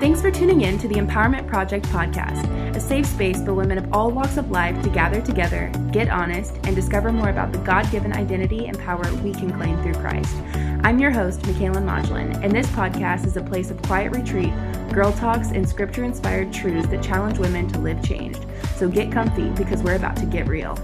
Thanks for tuning in to the Empowerment Project podcast, a safe space for women of all walks of life to gather together, get honest, and discover more about the God given identity and power we can claim through Christ. I'm your host, Michaela Modlin, and this podcast is a place of quiet retreat, girl talks, and scripture inspired truths that challenge women to live changed. So get comfy because we're about to get real.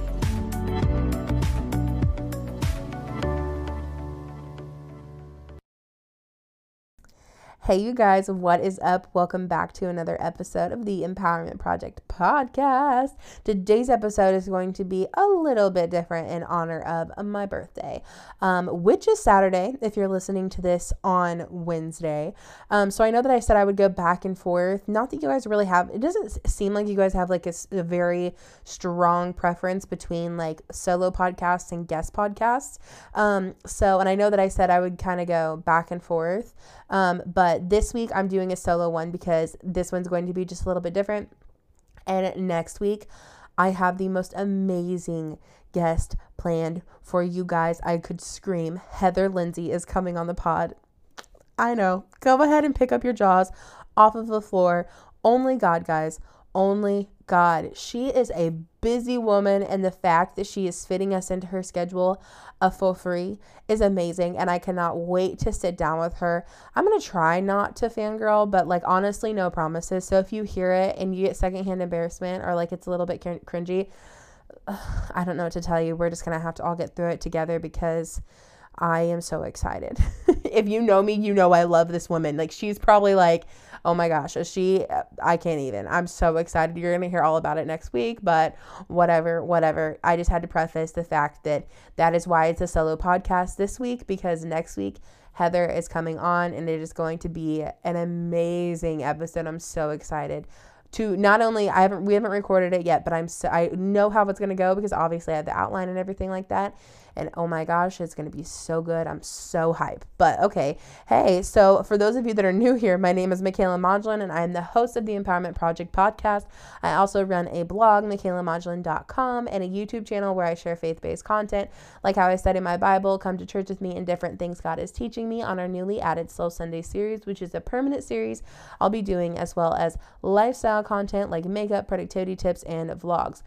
Hey, you guys, what is up? Welcome back to another episode of the Empowerment Project podcast. Today's episode is going to be a little bit different in honor of my birthday, um, which is Saturday if you're listening to this on Wednesday. Um, so I know that I said I would go back and forth. Not that you guys really have, it doesn't seem like you guys have like a, a very strong preference between like solo podcasts and guest podcasts. Um, so, and I know that I said I would kind of go back and forth. Um, but this week I'm doing a solo one because this one's going to be just a little bit different. And next week I have the most amazing guest planned for you guys. I could scream. Heather Lindsey is coming on the pod. I know. Go ahead and pick up your jaws off of the floor. Only God, guys. Only God. She is a busy woman, and the fact that she is fitting us into her schedule uh, for free is amazing. And I cannot wait to sit down with her. I'm to try not to fangirl, but like honestly, no promises. So if you hear it and you get secondhand embarrassment or like it's a little bit cr- cringy, I don't know what to tell you. We're just to have to all get through it together because I am so excited. if you know me, you know I love this woman. Like she's probably like oh my gosh, she? I can't even. I'm so excited. You're going to hear all about it next week, but whatever, whatever. I just had to preface the fact that that is why it's a solo podcast this week because next week, Heather is coming on and it is going to be an amazing episode. I'm so excited to not only I haven't we haven't recorded it yet, but I'm so, I know how it's going to go because obviously I have the outline and everything like that. And oh my gosh, it's going to be so good. I'm so hyped. But okay. Hey, so for those of you that are new here, my name is Michaela Modlin and I am the host of the Empowerment Project podcast. I also run a blog, michaelamodlin.com, and a YouTube channel where I share faith based content, like how I study my Bible, come to church with me, and different things God is teaching me on our newly added Slow Sunday series, which is a permanent series I'll be doing, as well as lifestyle content like makeup, productivity tips, and vlogs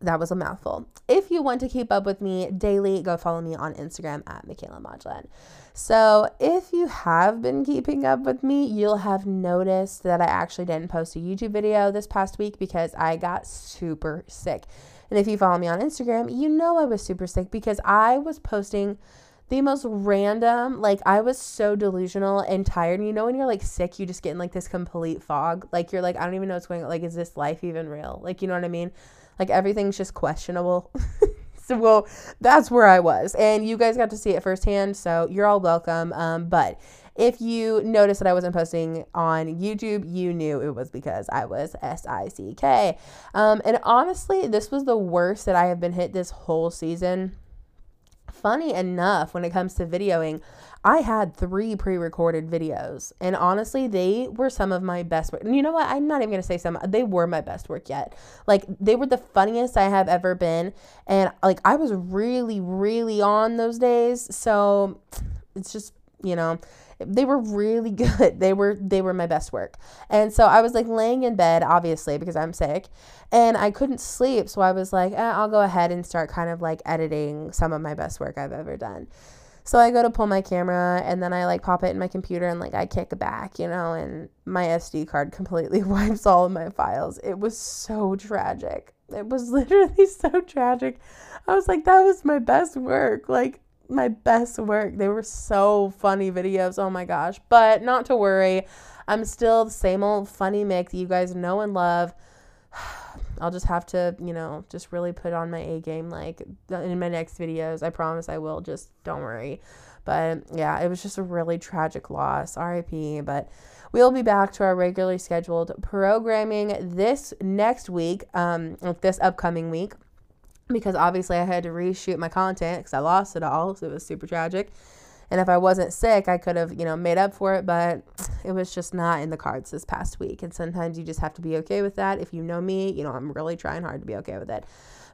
that was a mouthful. If you want to keep up with me daily, go follow me on Instagram at Michaela Modlin. So, if you have been keeping up with me, you'll have noticed that I actually didn't post a YouTube video this past week because I got super sick. And if you follow me on Instagram, you know I was super sick because I was posting the most random, like I was so delusional and tired. And you know when you're like sick, you just get in like this complete fog. Like you're like, I don't even know what's going on. Like, is this life even real? Like, you know what I mean? Like everything's just questionable. so well, that's where I was, and you guys got to see it firsthand. So you're all welcome. Um, but if you noticed that I wasn't posting on YouTube, you knew it was because I was S I C K. Um, and honestly, this was the worst that I have been hit this whole season. Funny enough, when it comes to videoing, I had three pre-recorded videos, and honestly, they were some of my best work. And you know what? I'm not even gonna say some. They were my best work yet. Like they were the funniest I have ever been, and like I was really, really on those days. So it's just you know they were really good they were they were my best work and so i was like laying in bed obviously because i'm sick and i couldn't sleep so i was like eh, i'll go ahead and start kind of like editing some of my best work i've ever done so I go to pull my camera and then I like pop it in my computer and like I kick back, you know, and my SD card completely wipes all of my files. It was so tragic. It was literally so tragic. I was like, that was my best work. Like, my best work. They were so funny videos. Oh my gosh. But not to worry. I'm still the same old funny Mick that you guys know and love. I'll just have to, you know, just really put on my A game like in my next videos. I promise I will. Just don't worry. But yeah, it was just a really tragic loss. RIP. But we'll be back to our regularly scheduled programming this next week, um, like this upcoming week, because obviously I had to reshoot my content because I lost it all. So it was super tragic. And if I wasn't sick, I could have, you know, made up for it, but it was just not in the cards this past week. And sometimes you just have to be okay with that. If you know me, you know, I'm really trying hard to be okay with it.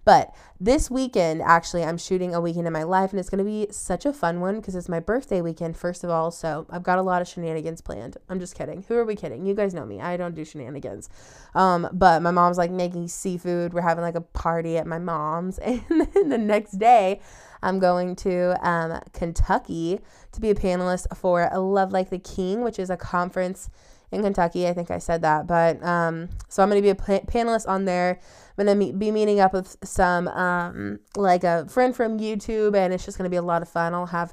But this weekend, actually, I'm shooting a weekend in my life, and it's going to be such a fun one because it's my birthday weekend, first of all. So I've got a lot of shenanigans planned. I'm just kidding. Who are we kidding? You guys know me. I don't do shenanigans. Um, but my mom's like making seafood. We're having like a party at my mom's. And then the next day, I'm going to um, Kentucky to be a panelist for Love Like the King, which is a conference in Kentucky. I think I said that. But um, so I'm going to be a pa- panelist on there. I'm going to be meeting up with some, um, like a friend from YouTube, and it's just to be a lot of fun. I'll have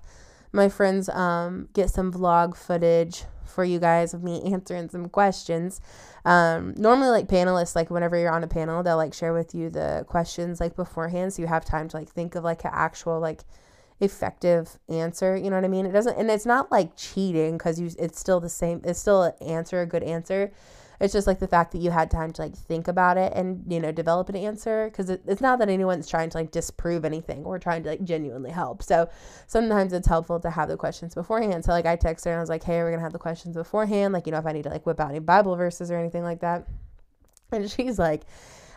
my friends um, get some vlog footage for you guys of me answering some questions. Um, normally, like panelists, like whenever you're on a panel, they'll like share with you the questions like beforehand, so you have time to like think of like an actual like effective answer. You know what I mean? It doesn't, and it's not like cheating because you. It's still the same. It's still an answer, a good answer. It's just like the fact that you had time to like think about it and you know develop an answer because it, it's not that anyone's trying to like disprove anything. We're trying to like genuinely help. So sometimes it's helpful to have the questions beforehand. So like I texted her and I was like, hey, we're gonna have the questions beforehand. Like you know if I need to like whip out any Bible verses or anything like that. And she's like,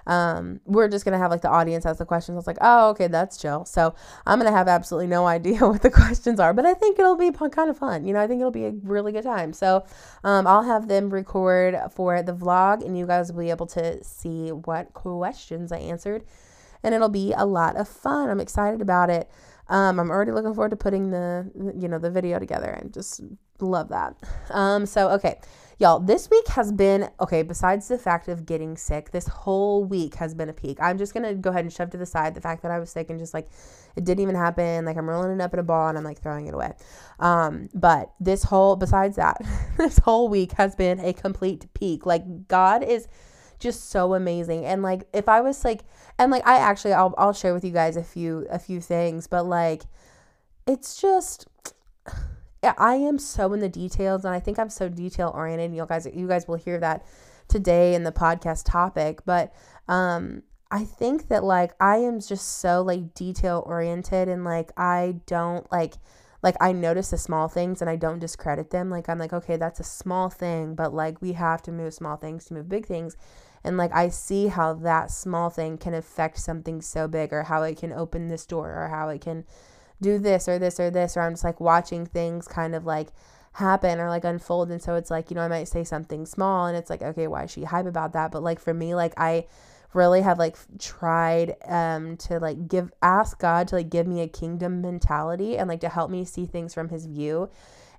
um, we're just gonna have like the audience ask the questions. I was like, oh, okay, that's chill. So I'm gonna have absolutely no idea what the questions are, but I think it'll be kind of fun. You know, I think it'll be a really good time. So um, I'll have them record for the vlog, and you guys will be able to see what questions I answered, and it'll be a lot of fun. I'm excited about it. Um, I'm already looking forward to putting the you know the video together. I just love that. Um, so okay. Y'all, this week has been okay, besides the fact of getting sick, this whole week has been a peak. I'm just gonna go ahead and shove to the side the fact that I was sick and just like it didn't even happen. Like I'm rolling it up in a ball and I'm like throwing it away. Um, but this whole besides that, this whole week has been a complete peak. Like God is just so amazing. And like if I was like and like I actually I'll I'll share with you guys a few a few things, but like it's just I am so in the details, and I think I'm so detail oriented. You guys, you guys will hear that today in the podcast topic. But um, I think that like I am just so like detail oriented, and like I don't like like I notice the small things and I don't discredit them. Like I'm like, okay, that's a small thing, but like we have to move small things to move big things. And like I see how that small thing can affect something so big or how it can open this door or how it can do this or this or this or I'm just like watching things kind of like happen or like unfold. And so it's like you know I might say something small and it's like okay why is she hype about that? But like for me like I really have like tried um to like give ask God to like give me a kingdom mentality and like to help me see things from his view.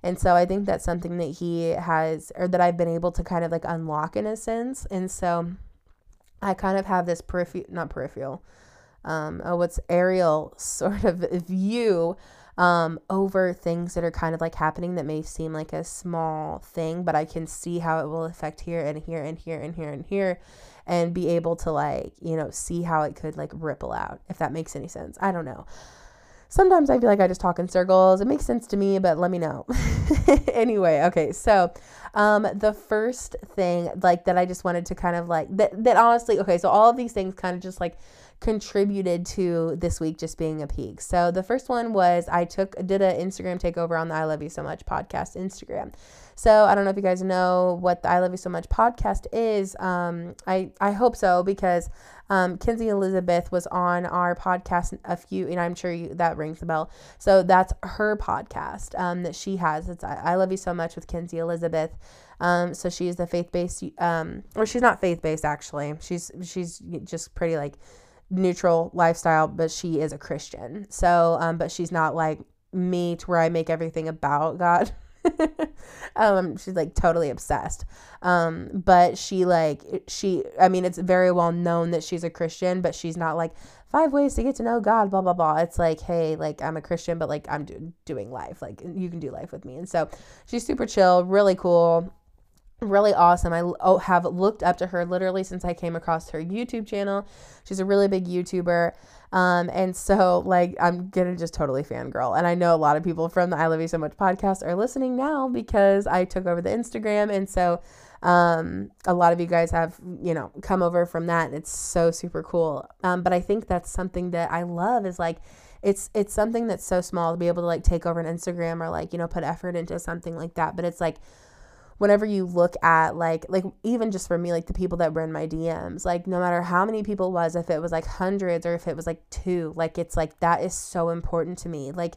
And so I think that's something that he has or that I've been able to kind of like unlock in a sense. And so I kind of have this peripheral not peripheral um, oh, what's aerial sort of view um, over things that are kind of like happening that may seem like a small thing, but I can see how it will affect here and here and here and here and here and be able to like, you know, see how it could like ripple out, if that makes any sense. I don't know. Sometimes I feel like I just talk in circles. It makes sense to me, but let me know. anyway, okay. So, um, the first thing like that I just wanted to kind of like that that honestly, okay, so all of these things kind of just like contributed to this week just being a peak. So the first one was I took did an Instagram takeover on the I Love You So Much podcast Instagram. So I don't know if you guys know what the I Love You So Much podcast is. Um, I I hope so because um, Kinsey Elizabeth was on our podcast a few, and I'm sure you, that rings the bell. So that's her podcast um, that she has. It's I, I Love You So Much with Kinsey Elizabeth. Um, so she's the faith based, um, or she's not faith based actually. She's she's just pretty like neutral lifestyle, but she is a Christian. So, um, but she's not like me to where I make everything about God. um, she's like totally obsessed. Um, but she like she I mean it's very well known that she's a Christian, but she's not like five ways to get to know God, blah blah blah. It's like, hey, like I'm a Christian, but like I'm do- doing life. Like you can do life with me. And so she's super chill, really cool really awesome. I oh, have looked up to her literally since I came across her YouTube channel. She's a really big YouTuber. Um, and so like I'm gonna just totally fangirl. And I know a lot of people from the I Love You So Much podcast are listening now because I took over the Instagram. And so um, a lot of you guys have, you know, come over from that and it's so super cool. Um, but I think that's something that I love is like it's it's something that's so small to be able to like take over an Instagram or like, you know, put effort into something like that. But it's like whenever you look at like like even just for me like the people that were in my DMs like no matter how many people was if it was like hundreds or if it was like two like it's like that is so important to me. Like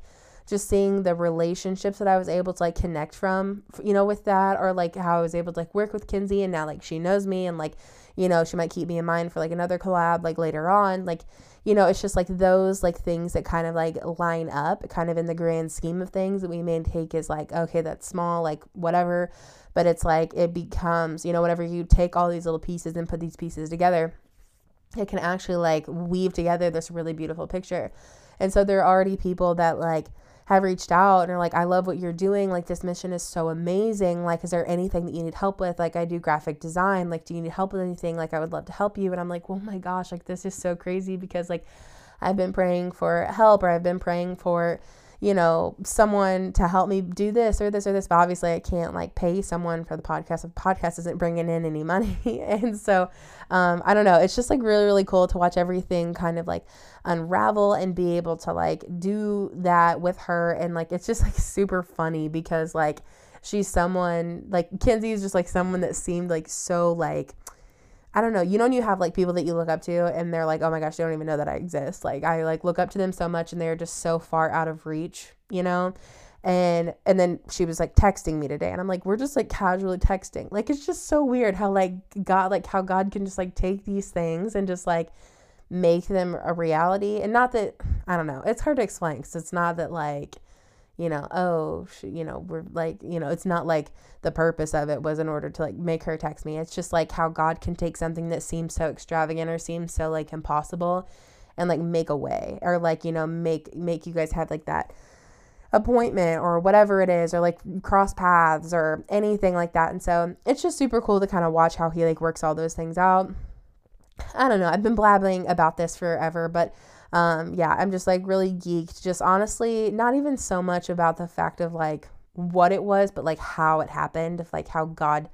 just seeing the relationships that I was able to like connect from you know with that or like how I was able to like work with Kinsey and now like she knows me and like you know she might keep me in mind for like another collab like later on like you know it's just like those like things that kind of like line up kind of in the grand scheme of things that we may take as like okay that's small like whatever but it's like it becomes you know whenever you take all these little pieces and put these pieces together it can actually like weave together this really beautiful picture and so there are already people that like have reached out and are like, I love what you're doing. Like, this mission is so amazing. Like, is there anything that you need help with? Like, I do graphic design. Like, do you need help with anything? Like, I would love to help you. And I'm like, oh my gosh, like, this is so crazy because, like, I've been praying for help or I've been praying for, you know, someone to help me do this or this or this. But obviously, I can't like pay someone for the podcast. The podcast isn't bringing in any money. and so, um, I don't know. It's just like really, really cool to watch everything kind of like unravel and be able to like do that with her. And like, it's just like super funny because like she's someone like Kinsey is just like someone that seemed like so like, I don't know. You know, you have like people that you look up to and they're like, oh my gosh, they don't even know that I exist. Like, I like look up to them so much and they're just so far out of reach, you know? And and then she was like texting me today and I'm like, we're just like casually texting. Like, it's just so weird how like God, like how God can just like take these things and just like make them a reality. And not that, I don't know, it's hard to explain because it's not that like, you know, oh, you know, we're like, you know, it's not like the purpose of it was in order to like make her text me. It's just like how God can take something that seems so extravagant or seems so like impossible and like make a way or like, you know, make make you guys have like that appointment or whatever it is or like cross paths or anything like that. And so it's just super cool to kind of watch how he like works all those things out. I don't know. I've been blabbing about this forever, but um, yeah, I'm just like really geeked. Just honestly, not even so much about the fact of like what it was, but like how it happened, of like how God,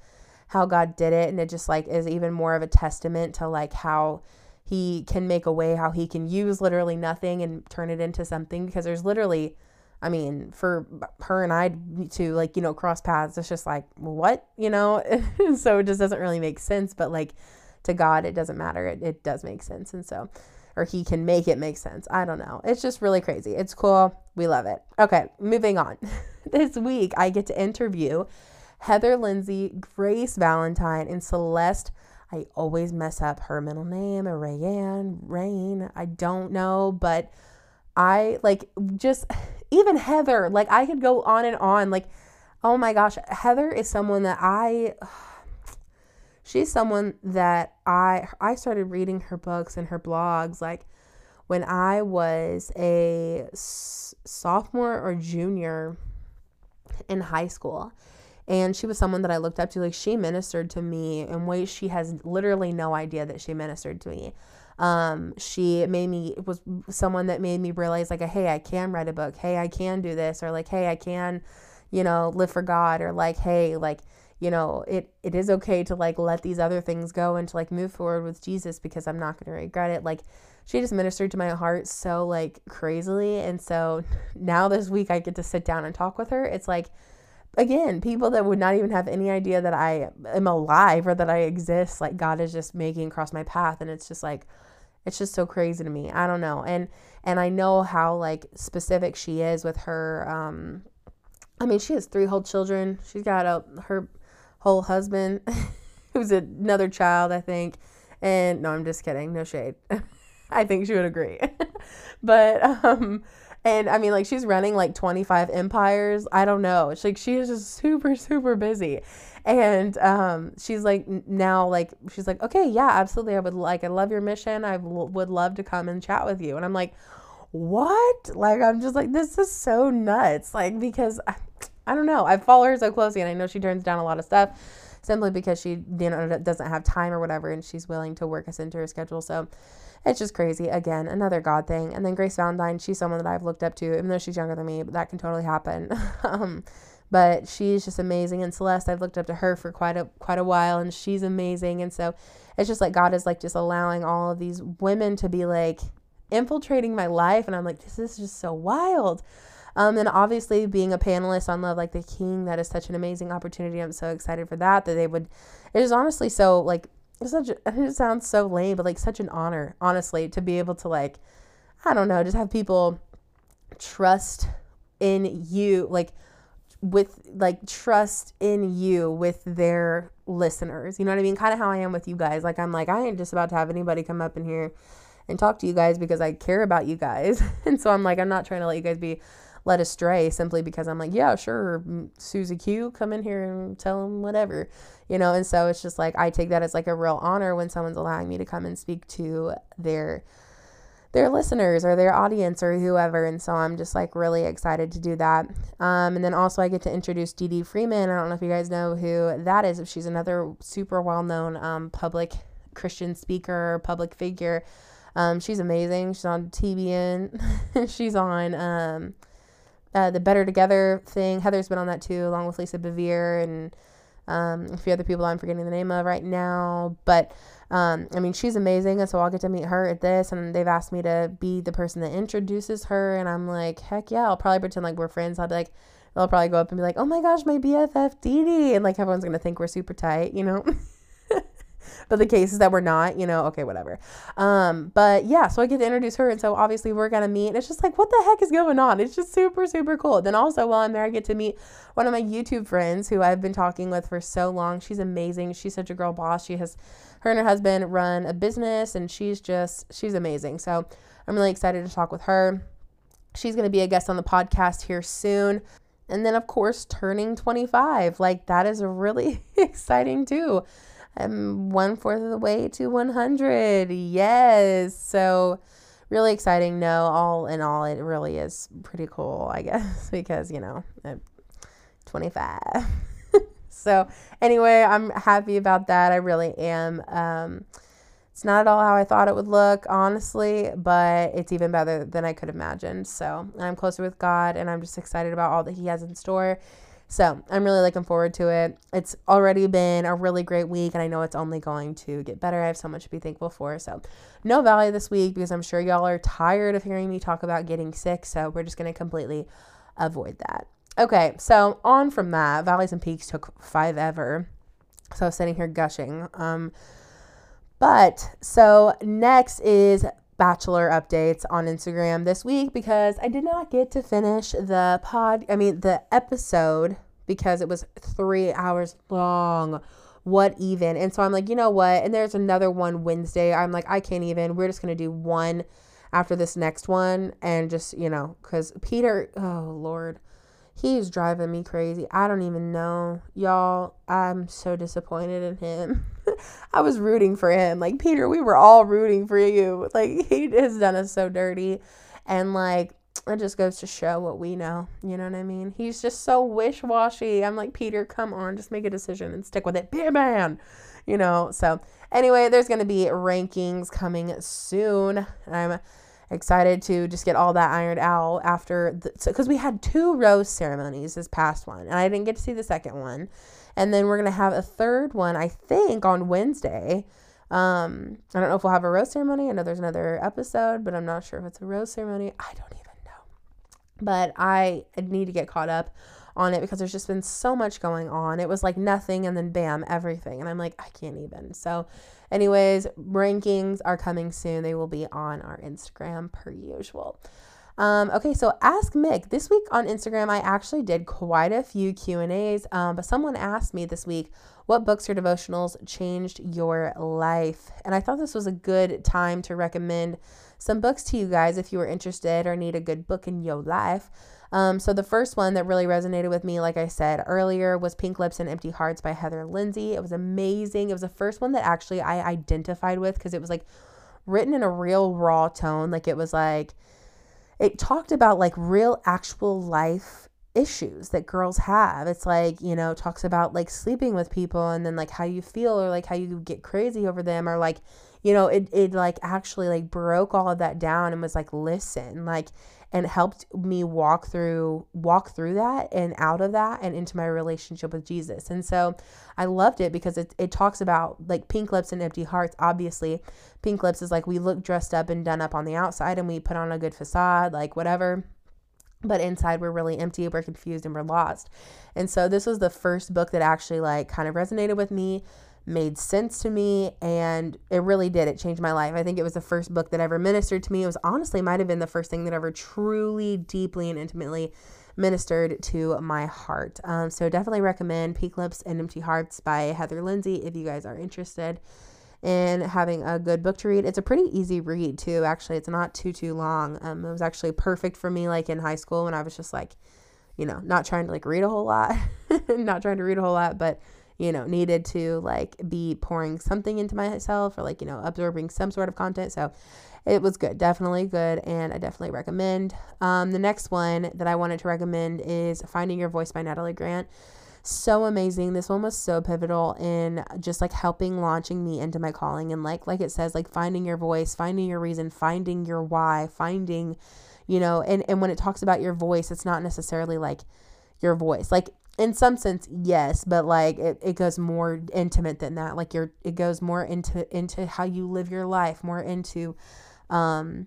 how God did it, and it just like is even more of a testament to like how He can make a way, how He can use literally nothing and turn it into something. Because there's literally, I mean, for her and I to like you know cross paths, it's just like what you know, so it just doesn't really make sense. But like to God, it doesn't matter. It it does make sense, and so or he can make it make sense. I don't know. It's just really crazy. It's cool. We love it. Okay, moving on. this week, I get to interview Heather Lindsey, Grace Valentine, and Celeste. I always mess up her middle name, Rayanne, Rain. I don't know, but I like just even Heather, like I could go on and on. Like, oh my gosh, Heather is someone that I she's someone that I I started reading her books and her blogs like when I was a s- sophomore or junior in high school. And she was someone that I looked up to. Like, she ministered to me in ways she has literally no idea that she ministered to me. Um, she made me, was someone that made me realize, like, hey, I can write a book. Hey, I can do this. Or, like, hey, I can, you know, live for God. Or, like, hey, like, you know, it it is okay to like let these other things go and to like move forward with Jesus because I'm not going to regret it. Like she just ministered to my heart so like crazily and so now this week I get to sit down and talk with her. It's like again, people that would not even have any idea that I am alive or that I exist, like God is just making across my path and it's just like it's just so crazy to me. I don't know. And and I know how like specific she is with her um I mean, she has three whole children. She's got a her whole husband, who's another child, I think. And no, I'm just kidding. No shade. I think she would agree. but um and I mean like she's running like 25 empires. I don't know. It's like she is just super super busy. And um she's like now like she's like, "Okay, yeah, absolutely. I would like I love your mission. I w- would love to come and chat with you." And I'm like, "What?" Like I'm just like this is so nuts. Like because I, I don't know. I follow her so closely, and I know she turns down a lot of stuff simply because she you know doesn't have time or whatever, and she's willing to work us into her schedule. So it's just crazy. Again, another God thing. And then Grace Valentine, she's someone that I've looked up to, even though she's younger than me, but that can totally happen. um, but she's just amazing. And Celeste, I've looked up to her for quite a quite a while, and she's amazing. And so it's just like God is like just allowing all of these women to be like infiltrating my life, and I'm like, this is just so wild. Um, and obviously being a panelist on Love Like the King, that is such an amazing opportunity. I'm so excited for that. That they would. It is honestly so like such. It sounds so lame, but like such an honor, honestly, to be able to like, I don't know, just have people trust in you, like with like trust in you with their listeners. You know what I mean? Kind of how I am with you guys. Like I'm like I ain't just about to have anybody come up in here and talk to you guys because I care about you guys. and so I'm like I'm not trying to let you guys be led astray simply because I'm like, yeah, sure, Susie Q, come in here and tell them whatever, you know. And so it's just like I take that as like a real honor when someone's allowing me to come and speak to their their listeners or their audience or whoever. And so I'm just like really excited to do that. Um, and then also I get to introduce Dee Dee Freeman. I don't know if you guys know who that is. If she's another super well known um, public Christian speaker, public figure. Um, she's amazing. She's on TBN. she's on um, uh, the Better Together thing. Heather's been on that too, along with Lisa Bevere and um, a few other people I'm forgetting the name of right now. But um, I mean, she's amazing. And so I'll get to meet her at this. And they've asked me to be the person that introduces her. And I'm like, heck yeah, I'll probably pretend like we're friends. I'll be like, they'll probably go up and be like, oh my gosh, my BFF Dee. And like everyone's to think we're super tight, you know? but the cases that we're not, you know, okay, whatever. Um, but yeah, so I get to introduce her, and so obviously we're gonna meet. It's just like, what the heck is going on? It's just super, super cool. Then also while I'm there, I get to meet one of my YouTube friends who I've been talking with for so long. She's amazing. She's such a girl boss. She has her and her husband run a business, and she's just she's amazing. So I'm really excited to talk with her. She's gonna be a guest on the podcast here soon. And then, of course, turning 25. Like, that is really exciting too. I'm one fourth of the way to 100. Yes. So, really exciting. No, all in all, it really is pretty cool, I guess, because, you know, I'm 25. so, anyway, I'm happy about that. I really am. Um, it's not at all how I thought it would look, honestly, but it's even better than I could imagine. So, I'm closer with God and I'm just excited about all that He has in store. So I'm really looking forward to it. It's already been a really great week, and I know it's only going to get better. I have so much to be thankful for. So, no Valley this week because I'm sure y'all are tired of hearing me talk about getting sick. So, we're just going to completely avoid that. Okay, so on from that, Valleys and Peaks took five ever. So I was sitting here gushing. Um, but so next is bachelor updates on Instagram this week because I did not get to finish the pod, I mean, the episode because it was three hours long. What even? And so I'm like, you know what? And there's another one Wednesday. I'm like, I can't even. We're just going to do one after this next one and just, you know, because Peter, oh Lord. He's driving me crazy. I don't even know. Y'all, I'm so disappointed in him. I was rooting for him. Like, Peter, we were all rooting for you. Like, he has done us so dirty. And, like, it just goes to show what we know. You know what I mean? He's just so wish washy. I'm like, Peter, come on, just make a decision and stick with it. Be a man. You know, so anyway, there's going to be rankings coming soon. I'm excited to just get all that ironed out after because so, we had two rose ceremonies this past one and i didn't get to see the second one and then we're going to have a third one i think on wednesday. Um i don't know if we'll have a rose ceremony. I know there's another episode but i'm not sure if it's a rose ceremony. I don't even know. But i need to get caught up on it because there's just been so much going on. It was like nothing and then bam everything. And i'm like i can't even. So Anyways, rankings are coming soon. They will be on our Instagram per usual. Um, okay, so ask Mick. This week on Instagram, I actually did quite a few Q and A's. Um, but someone asked me this week, "What books or devotionals changed your life?" And I thought this was a good time to recommend some books to you guys if you were interested or need a good book in your life. Um, so the first one that really resonated with me, like I said earlier, was Pink Lips and Empty Hearts by Heather Lindsey. It was amazing. It was the first one that actually I identified with because it was like written in a real raw tone. Like it was like it talked about like real actual life issues that girls have. It's like, you know, talks about like sleeping with people and then like how you feel or like how you get crazy over them or like, you know, it it like actually like broke all of that down and was like, listen, like and helped me walk through walk through that and out of that and into my relationship with Jesus. And so I loved it because it, it talks about like pink lips and empty hearts. Obviously, pink lips is like we look dressed up and done up on the outside and we put on a good facade, like whatever. but inside we're really empty, we're confused, and we're lost. And so this was the first book that actually like kind of resonated with me, made sense to me, and it really did. It changed my life. I think it was the first book that ever ministered to me. It was honestly might have been the first thing that ever truly, deeply, and intimately ministered to my heart. Um, so definitely recommend Pink Lips and Empty Hearts by Heather Lindsey if you guys are interested in having a good book to read. It's a pretty easy read too. Actually, it's not too too long. Um, it was actually perfect for me like in high school when I was just like, you know, not trying to like read a whole lot, not trying to read a whole lot, but you know, needed to like be pouring something into myself or like, you know, absorbing some sort of content. So it was good, definitely good, and I definitely recommend. Um, the next one that I wanted to recommend is Finding Your Voice by Natalie Grant. So amazing. This one was so pivotal in just like helping launching me into my calling and like like it says like finding your voice, finding your reason, finding your why, finding you know, and and when it talks about your voice, it's not necessarily like your voice. Like in some sense yes but like it, it goes more intimate than that. Like you're it goes more into into how you live your life more into um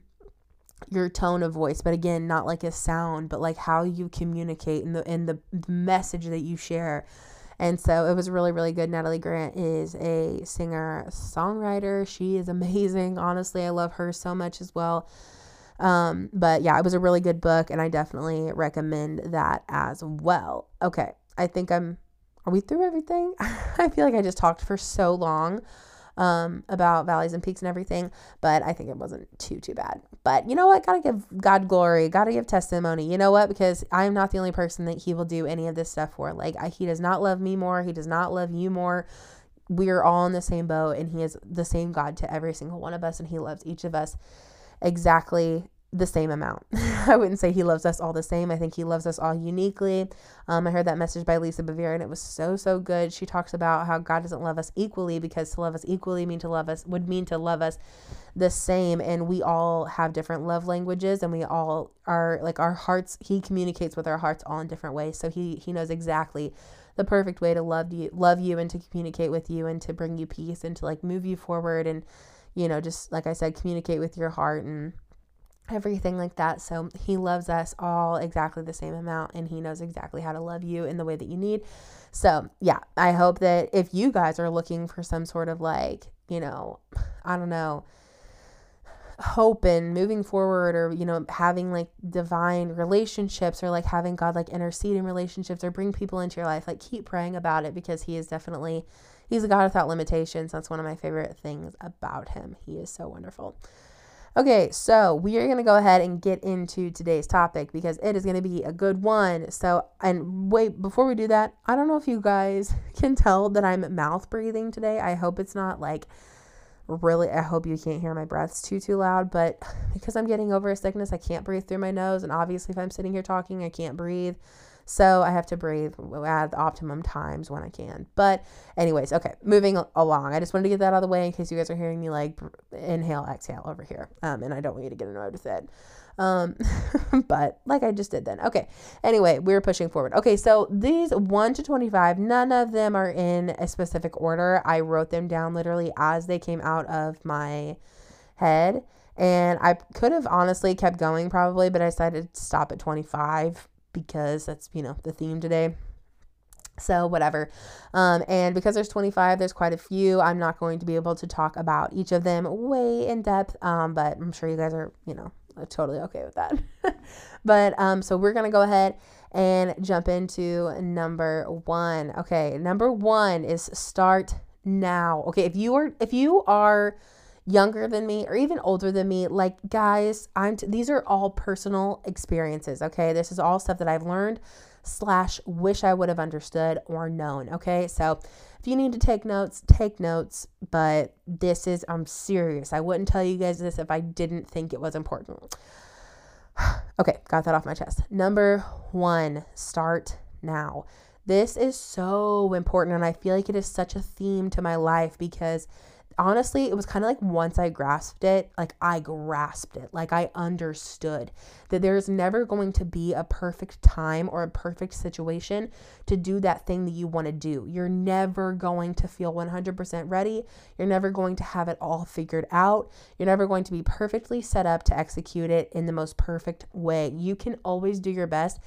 your tone of voice but again not like a sound but like how you communicate and the and the message that you share. And so it was really really good. Natalie grant is a singer songwriter. She is amazing. Honestly i love her so much as well um, but yeah, it was a really good book, and I definitely recommend that as well. Okay, I think I'm. Are we through everything? I feel like I just talked for so long um, about valleys and peaks and everything, but I think it wasn't too, too bad. But you know what? Gotta give God glory, gotta give testimony. You know what? Because I am not the only person that He will do any of this stuff for. Like, I, He does not love me more, He does not love you more. We are all in the same boat, and He is the same God to every single one of us, and He loves each of us exactly the same amount. I wouldn't say he loves us all the same. I think he loves us all uniquely. Um, I heard that message by Lisa Bevere and it was so, so good. She talks about how God doesn't love us equally because to love us equally mean to love us would mean to love us the same. And we all have different love languages and we all are like our hearts, he communicates with our hearts all in different ways. So he, he knows exactly the perfect way to love you, love you and to communicate with you and to bring you peace and to like move you forward and, you know, just like I said, communicate with your heart and, everything like that. So he loves us all exactly the same amount and he knows exactly how to love you in the way that you need. So, yeah, I hope that if you guys are looking for some sort of like, you know, I don't know, hope and moving forward or you know having like divine relationships or like having god like intercede in relationships or bring people into your life like keep praying about it because he is definitely he's a god without limitations that's one of my favorite things about him he is so wonderful Okay, so we are going to go ahead and get into today's topic because it is going to be a good one. So, and wait, before we do that, I don't know if you guys can tell that I'm mouth breathing today. I hope it's not like really, I hope you can't hear my breaths too, too loud, but because I'm getting over a sickness, I can't breathe through my nose. And obviously, if I'm sitting here talking, I can't breathe. So I have to breathe at the optimum times when I can. But, anyways, okay, moving along. I just wanted to get that out of the way in case you guys are hearing me like inhale, exhale over here. Um, and I don't want you to get annoyed with it. Um, but like I just did then. Okay. Anyway, we're pushing forward. Okay. So these 1 to 25, none of them are in a specific order. I wrote them down literally as they came out of my head. And I could have honestly kept going probably, but I decided to stop at 25 because that's, you know, the theme today. So, whatever. Um, and because there's 25, there's quite a few. I'm not going to be able to talk about each of them way in depth, um, but I'm sure you guys are, you know, totally okay with that. but um, so we're going to go ahead and jump into number one. Okay, number one is start now. Okay, if you are, if you are, younger than me or even older than me like guys i'm t- these are all personal experiences okay? This is all stuff that i've learned slash wish i would have understood or known okay? So if you need to take notes take notes but this is i'm serious. I wouldn't tell you guys this if i didn't think it was important. Okay got that off my chest. Number one start now. This is so important and i feel like it is such a theme to my life because honestly, it was kind of like once I grasped it, like I grasped it, like I understood that there's never going to be a perfect time or a perfect situation to do that thing that you want to do. You're never going to feel 100% ready. You're never going to have it all figured out. You're never going to be perfectly set up to execute it in the most perfect way. You can always do your best.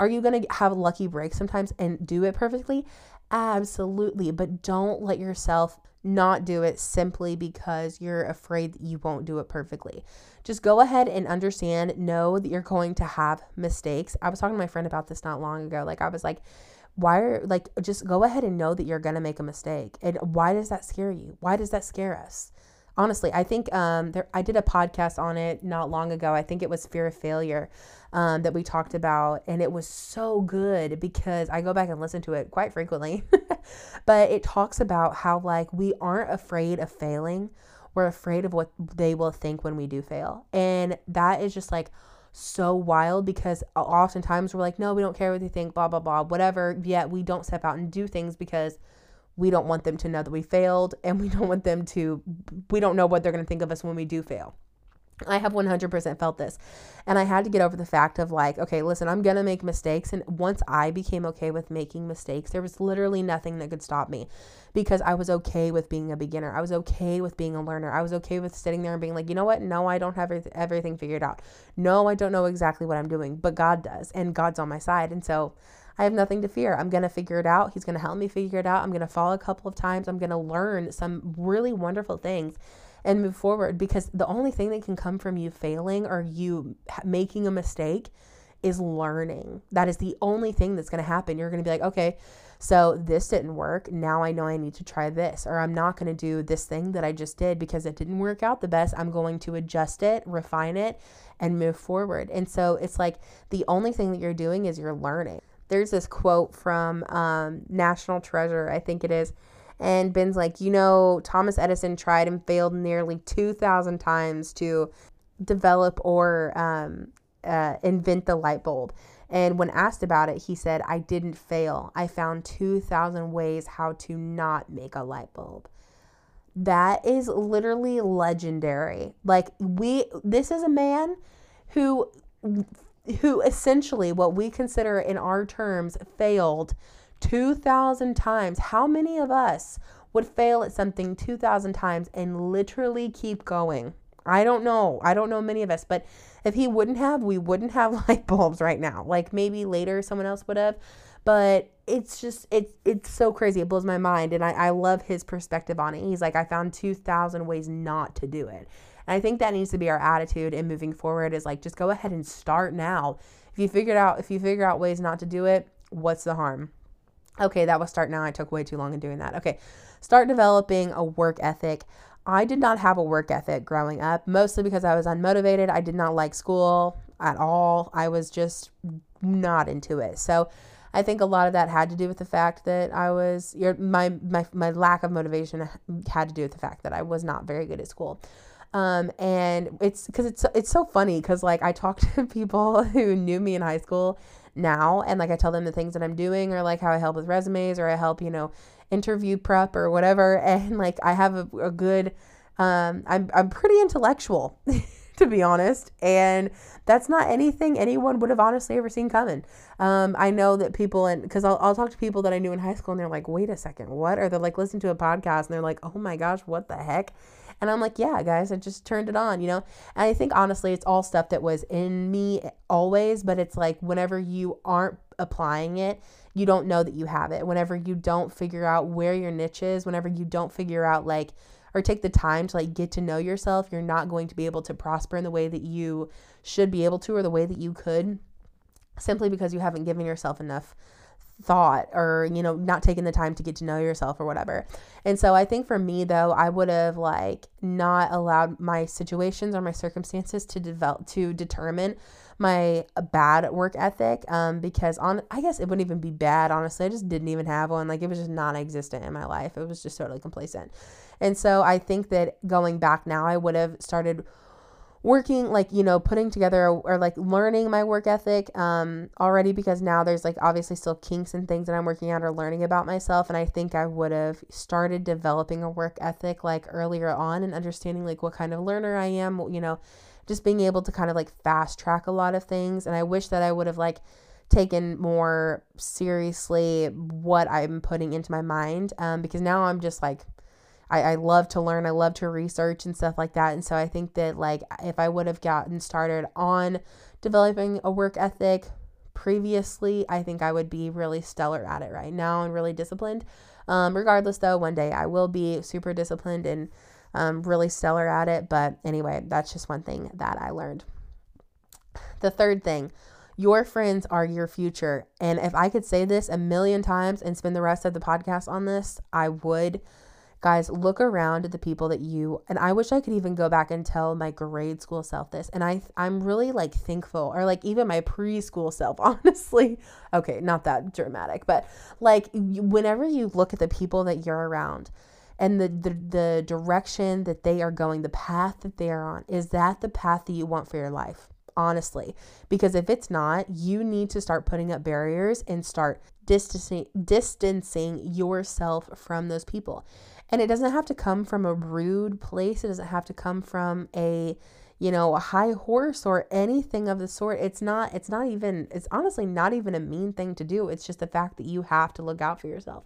Are you going to have a lucky breaks sometimes and do it perfectly? Absolutely. But don't let yourself not do it simply because you're afraid that you won't do it perfectly. Just go ahead and understand, know that you're going to have mistakes. I was talking to my friend about this not long ago. Like, I was like, why are like just go ahead and know that you're going to make a mistake. And why does that scare you? Why does that scare us? honestly i think um, there, i did a podcast on it not long ago i think it was fear of failure um, that we talked about and it was so good because i go back and listen to it quite frequently. But it talks about how like we aren't afraid of failing. We're afraid of what they will think when we do fail. And that is just like so wild because oftentimes we're like no we don't care what they think blah blah blah whatever yet we don't step out and do things because we don't want them to know that we failed and we don't want them to we don't know what they're going to think of us when we do fail I have 100% felt this. And I had to get over the fact of like, okay, listen, I'm going to make mistakes. And once I became okay with making mistakes, there was literally nothing that could stop me because I was okay with being a beginner. I was okay with being a learner. I was okay with sitting there and being like, you know what? No, I don't have everything figured out. No, I don't know exactly what I'm doing, but God does. And God's on my side. And so I have nothing to fear. I'm going to figure it out. He's going to help me figure it out. I'm going to fall a couple of times. I'm going to learn some really wonderful things and move forward because the only thing that can come from you failing or you making a mistake is learning. That is the only thing that's going to happen. You're going to be like, okay, so this didn't work. Now I know I need to try this, or I'm not going to do this thing that I just did because it didn't work out the best. I'm going to adjust it, refine it, and move forward. And so it's like the only thing that you're doing is you're learning there's this quote from um, National Treasure, I think it is. And Ben's like, you know, Thomas Edison tried and failed nearly 2,000 times to develop or um, uh, invent the light bulb. And when asked about it, he said, I didn't fail. I found 2,000 ways how to not make a light bulb. That is literally legendary. Like, we, this is a man who who essentially, what we consider in our terms, failed 2,000 times. How many of us would fail at something 2,000 times and literally keep going? I don't know. I don't know many of us, but if he wouldn't have, we wouldn't have light bulbs right now. Like maybe later someone else would have, but it's just it's it's so crazy. It blows my mind, and I I love his perspective on it. He's like, I found two thousand ways not to do it, and I think that needs to be our attitude in moving forward is like just go ahead and start now. If you figured out if you figure out ways not to do it, what's the harm? Okay, that was start now. I took way too long in doing that. Okay. Start developing a work ethic. I did not have a work ethic growing up, mostly because I was unmotivated. I did not like school at all. I was just not into it. So I think a lot of that had to do with the fact that I was your my my my lack of motivation had to do with the fact that I was not very good at school. Um, and it's because it's it's so funny because like I talk to people who knew me in high school now, and like I tell them the things that I'm doing, or like how I help with resumes, or I help you know interview prep or whatever, and like I have a, a good, um, I'm I'm pretty intellectual. to be honest. And that's not anything anyone would have honestly ever seen coming. Um, I know that people, and because I'll, I'll talk to people that I knew in high school and they're like, wait a second, what? Or they're like, listen to a podcast and they're like, oh my gosh, what the heck? And I'm like, yeah, guys, I just turned it on, you know? And I think honestly, it's all stuff that was in me always, but it's like whenever you aren't applying it, you don't know that you have it. Whenever you don't figure out where your niche is, whenever you don't figure out like, or take the time to like get to know yourself, you're not going to be able to prosper in the way that you should be able to or the way that you could simply because you haven't given yourself enough thought or you know not taking the time to get to know yourself or whatever. And so i think for me though i would have like not allowed my situations or my circumstances to develop to determine my bad work ethic um because on i guess it wouldn't even be bad honestly. I just didn't even have one. Like it was just non-existent in my life. It was just totally complacent. And so i think that going back now i would have started working like you know putting together or like learning my work ethic um already because now there's like obviously still kinks and things that I'm working out or learning about myself and I think I would have started developing a work ethic like earlier on and understanding like what kind of learner I am you know just being able to kind of like fast track a lot of things and I wish that I would have like taken more seriously what I'm putting into my mind um because now I'm just like I, I love to learn. I love to research and stuff like that. And so I think that like if I would have gotten started on developing a work ethic previously, I think I would be really stellar at it right now and really disciplined. Um, regardless, though, one day I will be super disciplined and um, really stellar at it. But anyway, that's just one thing that I learned. The third thing, your friends are your future. And if I could say this a million times and spend the rest of the podcast on this, I would. Guys, look around at the people that you and I wish I could even go back and tell my grade school self this. And I I'm really like thankful or like even my preschool self, honestly. Okay, not that dramatic, but like whenever you look at the people that you're around and the, the the direction that they are going, the path that they are on, is that the path that you want for your life? honestly. Because if it's not, you need to start putting up barriers and start distancing distancing yourself from those people. And it doesn't have to come from a rude place. It doesn't have to come from a, you know, a high horse or anything of the sort. It's not, it's not even, it's honestly not even a mean thing to do. It's just the fact that you have to look out for yourself.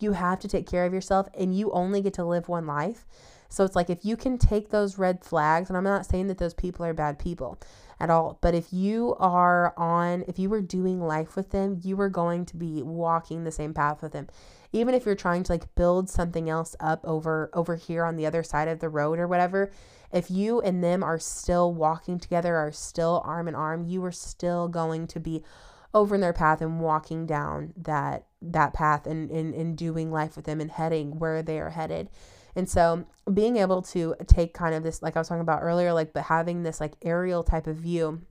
You have to take care of yourself and you only get to live one life. So it's like if you can take those red flags, and I'm not saying that those people are bad people at all, but if you are on, if you were doing life with them, you were going to be walking the same path with them even if you're trying to like build something else up over over here on the other side of the road or whatever if you and them are still walking together are still arm in arm you are still going to be over in their path and walking down that that path and, and, and doing life with them and heading where they are headed. And so being able to take kind of this like i was talking about earlier like but having this like aerial type of view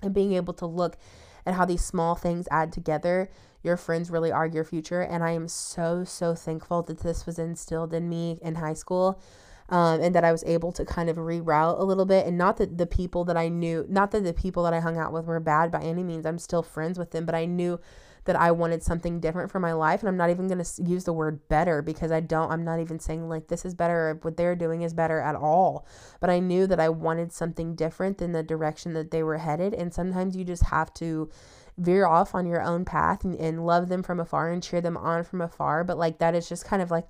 and being able to look at how these small things add together your friends really are your future. And I am so, so thankful that this was instilled in me in high school. Um, and that I was able to kind of reroute a little bit. And not that the people that I knew, not that the people that I hung out with were bad by any means. I'm still friends with them, but I knew that I wanted something different for my life. And I'm not even going to use the word better because I don't, I'm not even saying like this is better or what they're doing is better at all. But I knew that I wanted something different than the direction that they were headed. And sometimes you just have to veer off on your own path and, and love them from afar and cheer them on from afar. But like that is just kind of like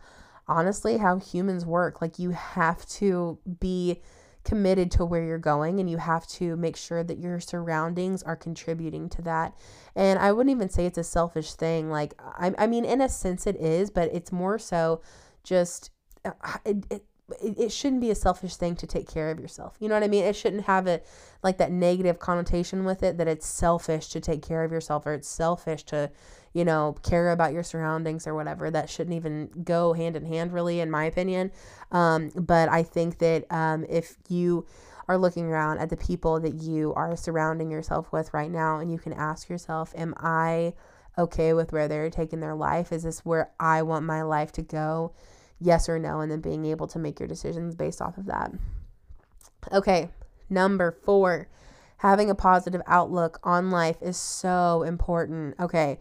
honestly how humans work. Like you have to be committed to where you're going and you have to make sure that your surroundings are contributing to that. And I wouldn't even say it's a selfish thing. Like I, I mean, in a sense it is, but it's more so just uh, it, it it, it shouldn't be a selfish thing to take care of yourself. You know what I mean? It shouldn't have a like that negative connotation with it that it's selfish to take care of yourself or it's selfish to, you know, care about your surroundings or whatever. That shouldn't even go hand in hand, really, in my opinion. Um, but I think that um, if you are looking around at the people that you are surrounding yourself with right now, and you can ask yourself, Am I okay with where they're taking their life? Is this where I want my life to go? Yes or no, and then being able to make your decisions based off of that. Okay, number four, having a positive outlook on life is so important. Okay,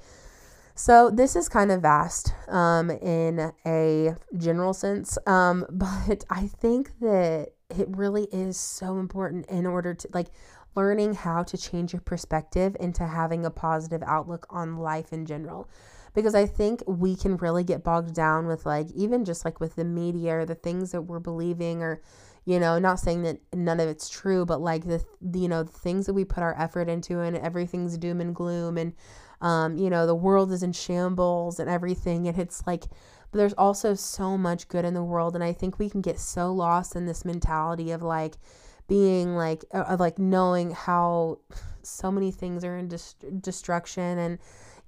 so this is kind of vast um, in a general sense, um, but I think that it really is so important in order to like learning how to change your perspective into having a positive outlook on life in general because I think we can really get bogged down with like even just like with the media or the things that we're believing or you know not saying that none of it's true but like the, you know the things that we put our effort into and everything's doom and gloom and um you know the world is in shambles and everything and it's like but there's also so much good in the world and I think we can get so lost in this mentality of like being like of like knowing how so many things are in dest- destruction and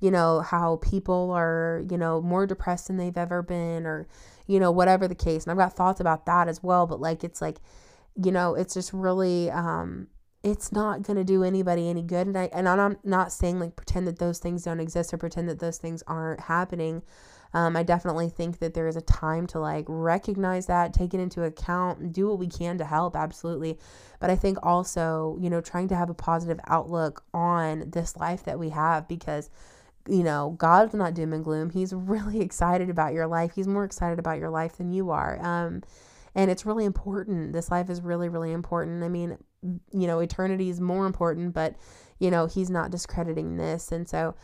you know, how people are, you know, more depressed than they've ever been or, you know, whatever the case. And I've got thoughts about that as well, but like it's like, you know, it's just really um it's not going to do anybody any good. And, I, and I'm not saying like pretend that those things don't exist or pretend that those things aren't happening. Um, I definitely think that there is a time to like recognize that, take it into account, and do what we can to help. Absolutely. But I think also, you know, trying to have a positive outlook on this life that we have because, you know, God's not doom and gloom. He's really excited about your life. He's more excited about your life than you are. Um, and it's really important. This life is really, really important. I mean, you know, eternity is more important, but, you know, He's not discrediting this. And so,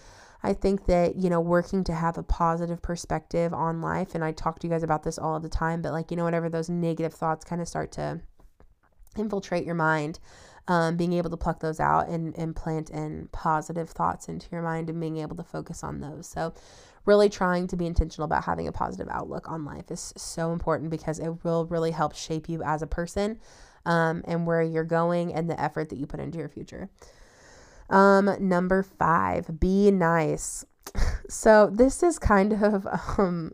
I think that, you know, working to have a positive perspective on life, and I talk to you guys about this all of the time, but like, you know, whenever those negative thoughts kind of start to infiltrate your mind, um, being able to pluck those out and, and plant in positive thoughts into your mind and being able to focus on those. So, really trying to be intentional about having a positive outlook on life is so important because it will really help shape you as a person um, and where you're going and the effort that you put into your future. Um, number five, be nice. So this is kind of um,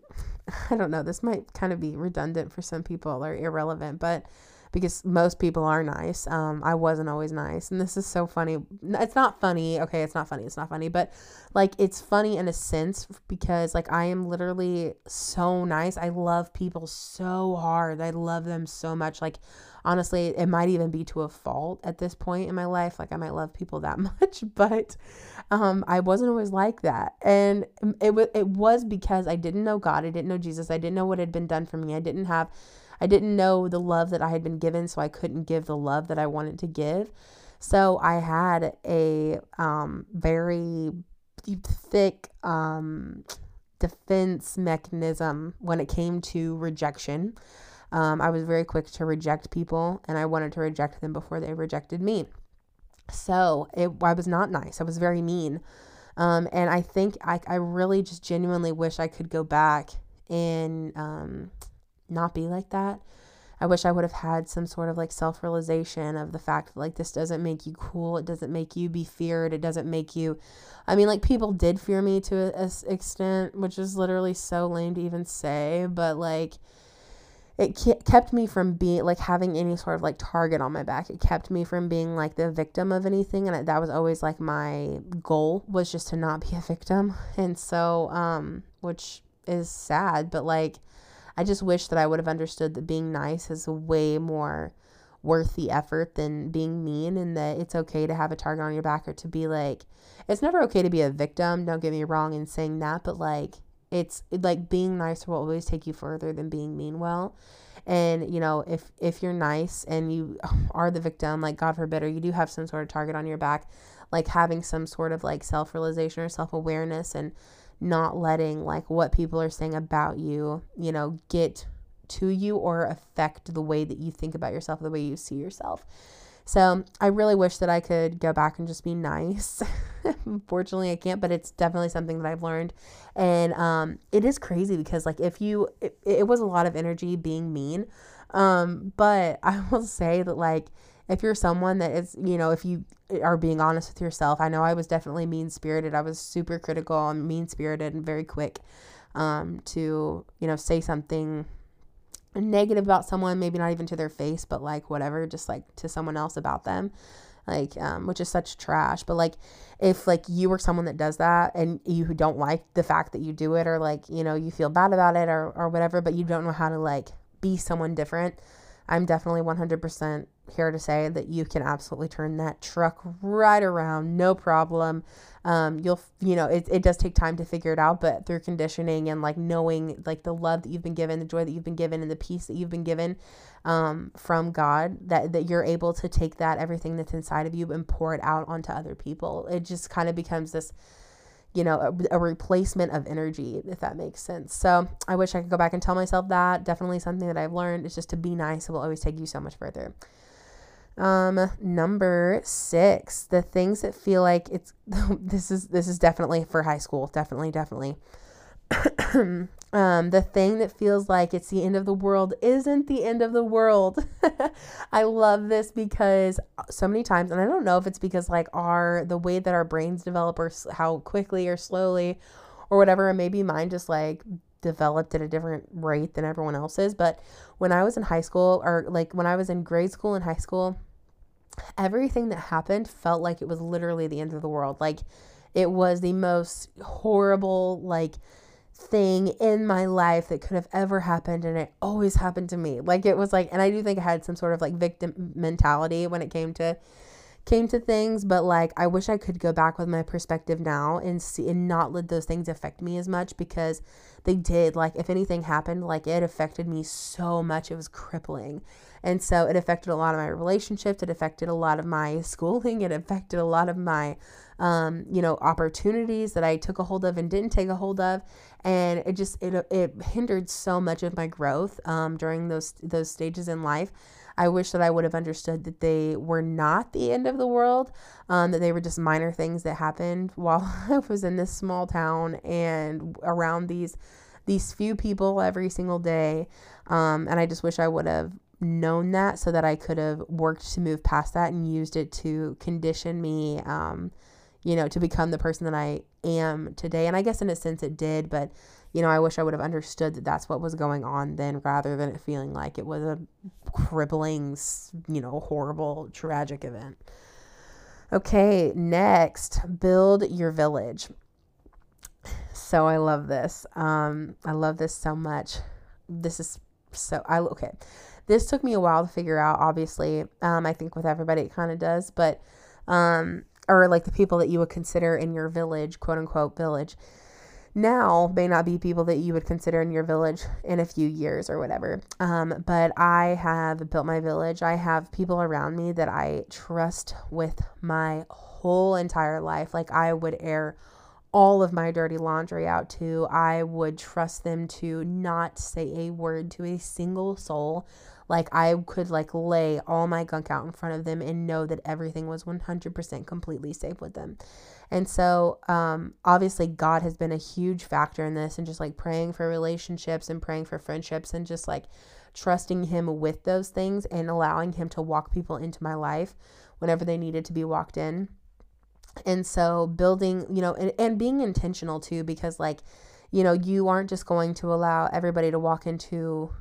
I don't know. This might kind of be redundant for some people or irrelevant, but because most people are nice. Um, I wasn't always nice, and this is so funny. It's not funny. Okay, it's not funny. It's not funny, but like it's funny in a sense because like I am literally so nice. I love people so hard. I love them so much. Like honestly, it might even be to a fault at this point in my life. Like I might love people that much, but um, I wasn't always like that, and it was it was because I didn't know God. I didn't know Jesus. I didn't know what had been done for me. I didn't have, I didn't know the love that I had been given, so I couldn't give the love that I wanted to give. So I had a um, very thick um, defense mechanism when it came to rejection. Um, I was very quick to reject people, and I wanted to reject them before they rejected me. So it, I was not nice. I was very mean. Um, and I think I, I really just genuinely wish I could go back and um, not be like that. I wish I would have had some sort of like self realization of the fact that like this doesn't make you cool. It doesn't make you be feared. It doesn't make you. I mean, like people did fear me to an extent, which is literally so lame to even say, but like it kept me from being like having any sort of like target on my back. It kept me from being like the victim of anything, and that was always like my goal was just to not be a victim. And so, um, which is sad, but like, I just wish that I would have understood that being nice is way more worth the effort than being mean, and that it's okay to have a target on your back or to be like, it's never okay to be a victim. Don't get me wrong in saying that, but like it's like being nice will always take you further than being mean well. And you know, if if you're nice and you are the victim, like God forbid, or you do have some sort of target on your back, like having some sort of like self realization or self awareness and not letting like what people are saying about you, you know, get to you or affect the way that you think about yourself, the way you see yourself. So I really wish that I could go back and just be nice. Unfortunately, I can't, but it's definitely something that I've learned. And um, it is crazy because, like, if you, it, it was a lot of energy being mean. Um, but I will say that, like, if you're someone that is, you know, if you are being honest with yourself, I know I was definitely mean spirited. I was super critical and mean spirited and very quick um, to, you know, say something negative about someone, maybe not even to their face, but like whatever, just like to someone else about them. Like, um, which is such trash. But like, if like you were someone that does that and you don't like the fact that you do it, or like, you know, you feel bad about it or, or whatever, but you don't know how to like be someone different, I'm definitely 100% here to say that you can absolutely turn that truck right around, no problem. Um, you'll, you know, it, it does take time to figure it out, but through conditioning and like knowing like the love that you've been given, the joy that you've been given, and the peace that you've been given um, from God, that, that you're able to take that, everything that's inside of you, and pour it out onto other people. It just kind of becomes this you know, a, a, replacement of energy, if that makes sense. So I wish I could go back and tell myself that. Definitely something that I've learned is just to be nice. It will always take you so much further. Um, number six, the things that feel like it's this is this is definitely for high school. Definitely, definitely. um, the thing that feels like it's the end of the world isn't the end of the world. I love this because so many times, and I don't know if it's because like our the way that our brains develop or how quickly or slowly or whatever, and maybe mine just like developed at a different rate than everyone else's. But when I was in high school, or like when I was in grade school and high school, everything that happened felt like it was literally the end of the world. Like it was the most horrible, like, thing in my life that could have ever happened and it always happened to me like it was like and i do think i had some sort of like victim mentality when it came to came to things but like i wish i could go back with my perspective now and see and not let those things affect me as much because they did like if anything happened like it affected me so much it was crippling. And so it affected a lot of my relationships it affected a lot of my schooling it affected a lot of my um, you know opportunities that i took a hold of and didn't take a hold of. And it just it, it hindered so much of my growth um, during those those stages in life I wish that I would have understood that they were not the end of the world, um, that they were just minor things that happened while I was in this small town and around these these few people every single day. Um, and I just wish I would have known that so that I could have worked to move past that and used it to condition me, um, you know, to become the person that I am today. And I guess in a sense it did, but you know, I wish I would have understood that that's what was going on then rather than it feeling like it was a crippling, you know, horrible, tragic event. Okay, next, build your village. So I love this. Um, I love this so much. This is so I okay. This took me a while to figure out. Obviously, um, I think with everybody it kind of does, but um, or like the people that you would consider in your village, quote unquote village now may not be people that you would consider in your village in a few years or whatever. Um, but I have built my village. I have people around me that I trust with my whole entire life. Like I would air all of my dirty laundry out to. I would trust them to not say a word to a single soul. Like I could like lay all my gunk out in front of them and know that everything was 100% completely safe with them. And so, um, obviously, God has been a huge factor in this, and just like praying for relationships and praying for friendships, and just like trusting Him with those things and allowing Him to walk people into my life whenever they needed to be walked in. And so, building, you know, and, and being intentional too, because like, you know, you aren't just going to allow everybody to walk into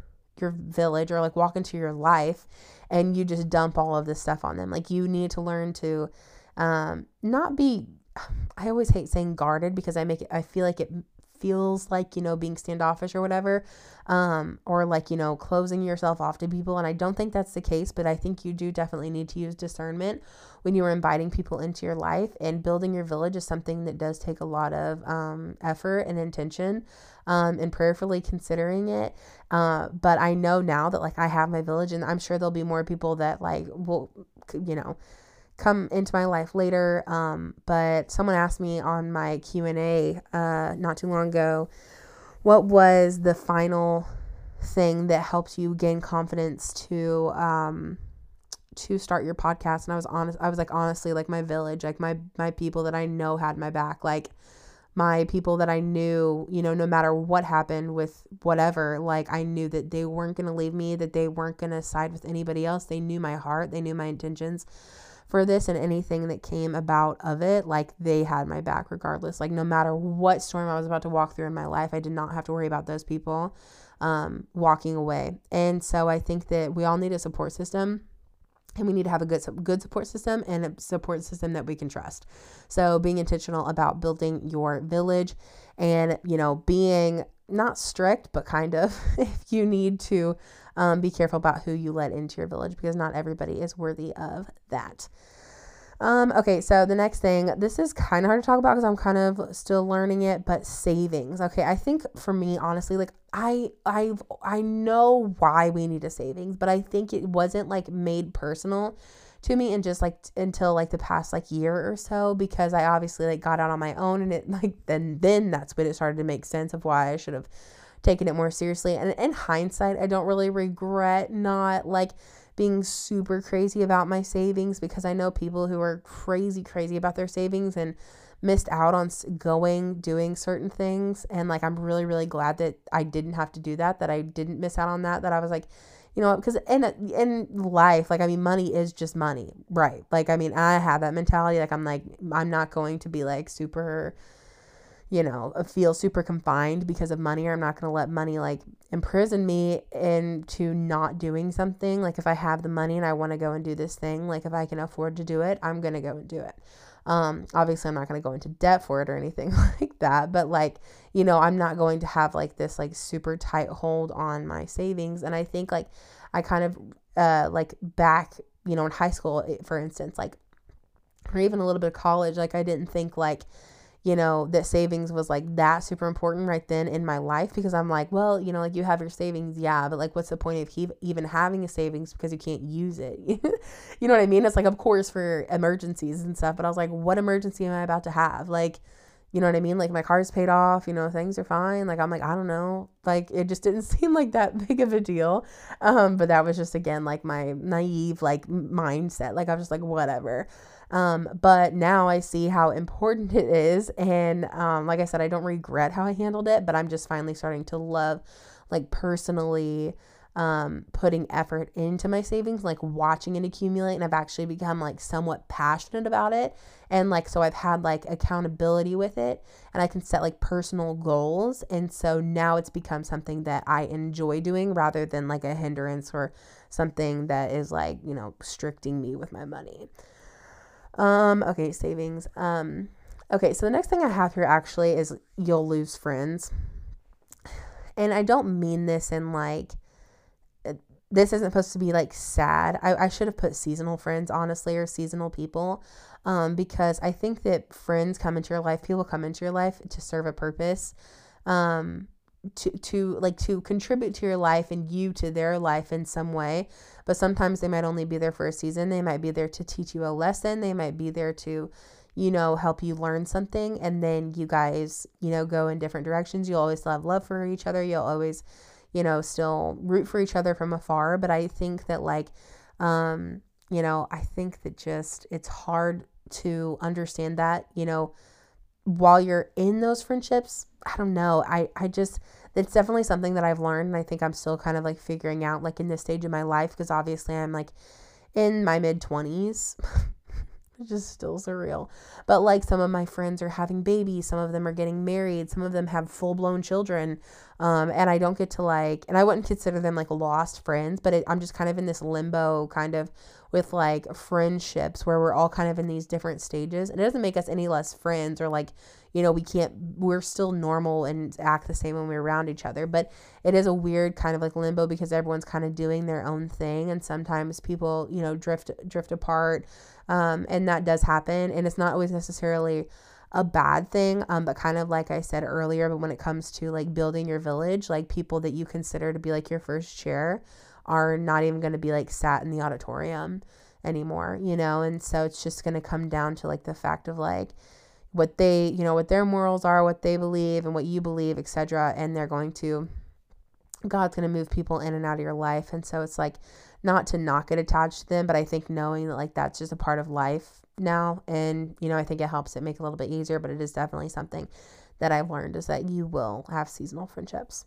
your village or like walk into your life and you just dump all of this stuff on them. Like, you need to learn to um, not be I always hate saying guarded because I make it, I feel like it feels like, you know, being standoffish or whatever, um, or like, you know, closing yourself off to people. And I don't think that's the case, but I think you do definitely need to use discernment when you are inviting people into your life. And building your village is something that does take a lot of um, effort and intention um, and prayerfully considering it. Uh, but I know now that like I have my village, and I'm sure there'll be more people that like will, you know, come into my life later. Um, but someone asked me on my Q and A uh, not too long ago, what was the final thing that helps you gain confidence to um, to start your podcast? And I was honest. I was like honestly, like my village, like my my people that I know had my back, like my people that I knew, you know, no matter what happened with whatever, like I knew that they weren't going to leave me, that they weren't going to side with anybody else. They knew my heart, they knew my intentions for this and anything that came about of it, like they had my back regardless. Like no matter what storm I was about to walk through in my life, I did not have to worry about those people um, walking away. And so I think that we all need a support system and we need to have a good good support system and a support system that we can trust. So being intentional about building your village and you know being not strict but kind of if you need to um, be careful about who you let into your village because not everybody is worthy of that. Um, okay, so the next thing, this is kind of hard to talk about because I'm kind of still learning it, but savings. Okay, I think for me, honestly, like I I I know why we need a savings, but I think it wasn't like made personal to me and just like t- until like the past like year or so because I obviously like got out on my own and it like then then that's when it started to make sense of why I should have taken it more seriously. And in hindsight, I don't really regret not like being super crazy about my savings because I know people who are crazy, crazy about their savings and missed out on going, doing certain things. And like, I'm really, really glad that I didn't have to do that, that I didn't miss out on that, that I was like, you know, because in in life, like I mean, money is just money, right? Like I mean, I have that mentality. Like I'm like, I'm not going to be like super you know, feel super confined because of money, or I'm not going to let money like imprison me into not doing something. Like if I have the money and I want to go and do this thing, like if I can afford to do it, I'm going to go and do it. Um, obviously, I'm not going to go into debt for it or anything like that, but like, you know, I'm not going to have like this like super tight hold on my savings. And I think like I kind of uh, like back, you know, in high school, for instance, like, or even a little bit of college, like I didn't think like, you know, that savings was like that super important right then in my life because I'm like, well, you know, like you have your savings, yeah, but like what's the point of he- even having a savings because you can't use it? you know what I mean? It's like, of course, for emergencies and stuff, but I was like, what emergency am I about to have? Like, you know what I mean? Like my car's paid off, you know, things are fine. Like I'm like, I don't know. Like it just didn't seem like that big of a deal. Um, but that was just again like my naive like mindset. Like I was just like, whatever. Um, but now I see how important it is. And um, like I said, I don't regret how I handled it, but I'm just finally starting to love, like, personally um, putting effort into my savings, like watching it accumulate. And I've actually become like somewhat passionate about it. And like, so I've had like accountability with it and I can set like personal goals. And so now it's become something that I enjoy doing rather than like a hindrance or something that is like, you know, restricting me with my money. Um, okay, savings. Um, okay, so the next thing I have here actually is you'll lose friends. And I don't mean this in like, this isn't supposed to be like sad. I, I should have put seasonal friends, honestly, or seasonal people. Um, because I think that friends come into your life, people come into your life to serve a purpose. Um, to to like to contribute to your life and you to their life in some way but sometimes they might only be there for a season. They might be there to teach you a lesson. They might be there to you know help you learn something. And then you guys you know go in different directions. You'll always have love for each other. You'll always you know still root for each other from afar. But i think that like um you know i think that just it's hard to understand that you know while you're in those friendships, I don't know. I, I just, it's definitely something that I've learned. And I think I'm still kind of like figuring out, like in this stage of my life, because obviously I'm like in my mid 20s. which is still surreal. But like some of my friends are having babies, some of them are getting married, some of them have full blown children. Um, and I don't get to like, and I wouldn't consider them like lost friends, but it, I'm just kind of in this limbo kind of with like friendships where we're all kind of in these different stages. And it doesn't make us any less friends or like, you know, we can't, we're still normal and act the same when we're around each other. But it is a weird kind of like limbo because everyone's kind of doing their own thing. And sometimes people, you know, drift, drift apart. Um, and that does happen. And it's not always necessarily a bad thing um, but kind of like i said earlier but when it comes to like building your village like people that you consider to be like your first chair are not even going to be like sat in the auditorium anymore, you know? And so it's just going to come down to like the fact of like what they, you know, what their morals are, what they believe and what you believe, etc. And they're going to God's going to move people in and out of your life. And so it's like not to not get attached to them, but I think knowing that like that's just a part of life now and you know, I think it helps it make it a little bit easier, but it is definitely something that I've learned is that you will have seasonal friendships.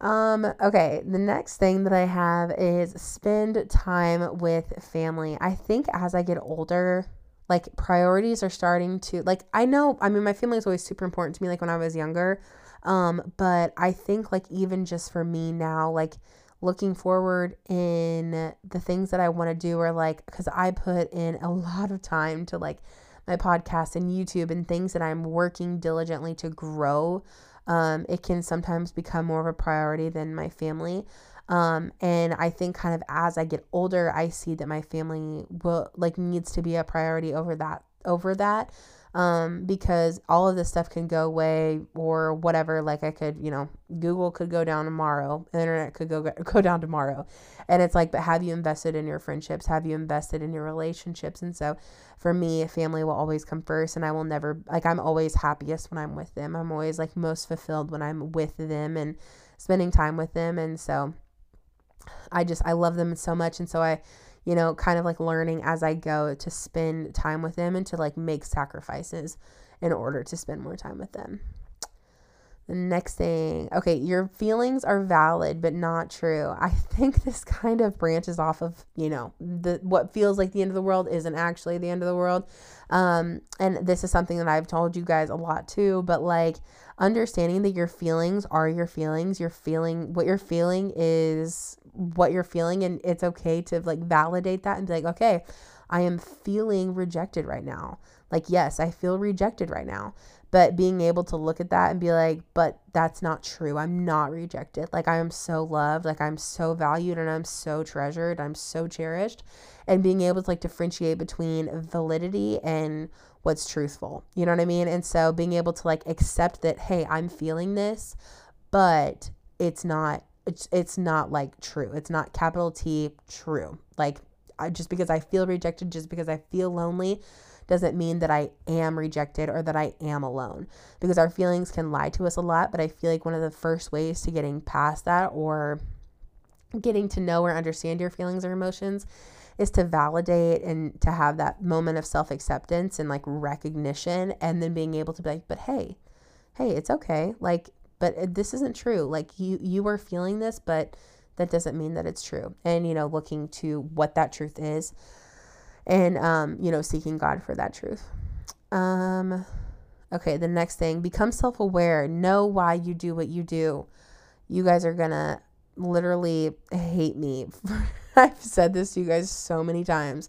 Um, okay, the next thing that I have is spend time with family. I think as I get older, like priorities are starting to like I know, I mean my family is always super important to me like when I was younger. Um, but I think like even just for me now, like looking forward in the things that I want to do or like cuz I put in a lot of time to like my podcast and YouTube and things that I'm working diligently to grow um, it can sometimes become more of a priority than my family. Um, and I think kind of as I get older, I see that my family will like needs to be a priority over that over that um, because all of this stuff can go away or whatever. Like I could, you know, Google could go down tomorrow, internet could go go down tomorrow, and it's like, but have you invested in your friendships? Have you invested in your relationships? And so, for me, family will always come first, and I will never like I'm always happiest when I'm with them. I'm always like most fulfilled when I'm with them and spending time with them, and so I just I love them so much, and so I you know, kind of like learning as I go to spend time with them and to like make sacrifices in order to spend more time with them. The next thing, okay, your feelings are valid but not true. I think this kind of branches off of, you know, the what feels like the end of the world isn't actually the end of the world. Um, and this is something that I've told you guys a lot too, but like understanding that your feelings are your feelings, your feeling what you're feeling is what you're feeling and it's okay to like validate that and be like, okay, I am feeling rejected right now. Like, yes, I feel rejected right now. But being able to look at that and be like, but that's not true. I'm not rejected. Like, I am so loved. Like, I'm so valued and I'm so treasured. I'm so cherished. And being able to like differentiate between validity and what's truthful. You know what I mean? And so being able to like accept that, hey, I'm feeling this, but it's not. It's, it's not like true. It's not capital T true. Like I, just because I feel rejected, just because I feel lonely, doesn't mean that I am rejected or that I am alone because our feelings can lie to us a lot. But I feel like one of the first ways to getting past that or getting to know or understand your feelings or emotions is to validate and to have that moment of self acceptance and like recognition and then being able to be like, but hey, hey, it's okay. Like, but uh, this isn't true. Like you, you are feeling this, but that doesn't mean that it's true. And, you know, looking to what that truth is and um, you know, seeking God for that truth. Um, okay, the next thing, become self-aware. Know why you do what you do. You guys are gonna literally hate me. I've said this to you guys so many times.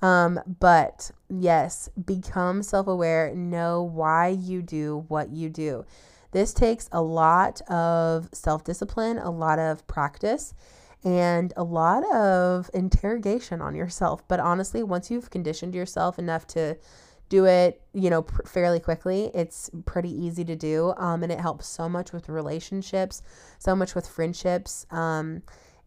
Um, but yes, become self aware, know why you do what you do. This takes a lot of self discipline, a lot of practice, and a lot of interrogation on yourself. But honestly, once you've conditioned yourself enough to do it, you know, pr- fairly quickly, it's pretty easy to do. Um, and it helps so much with relationships, so much with friendships. Um,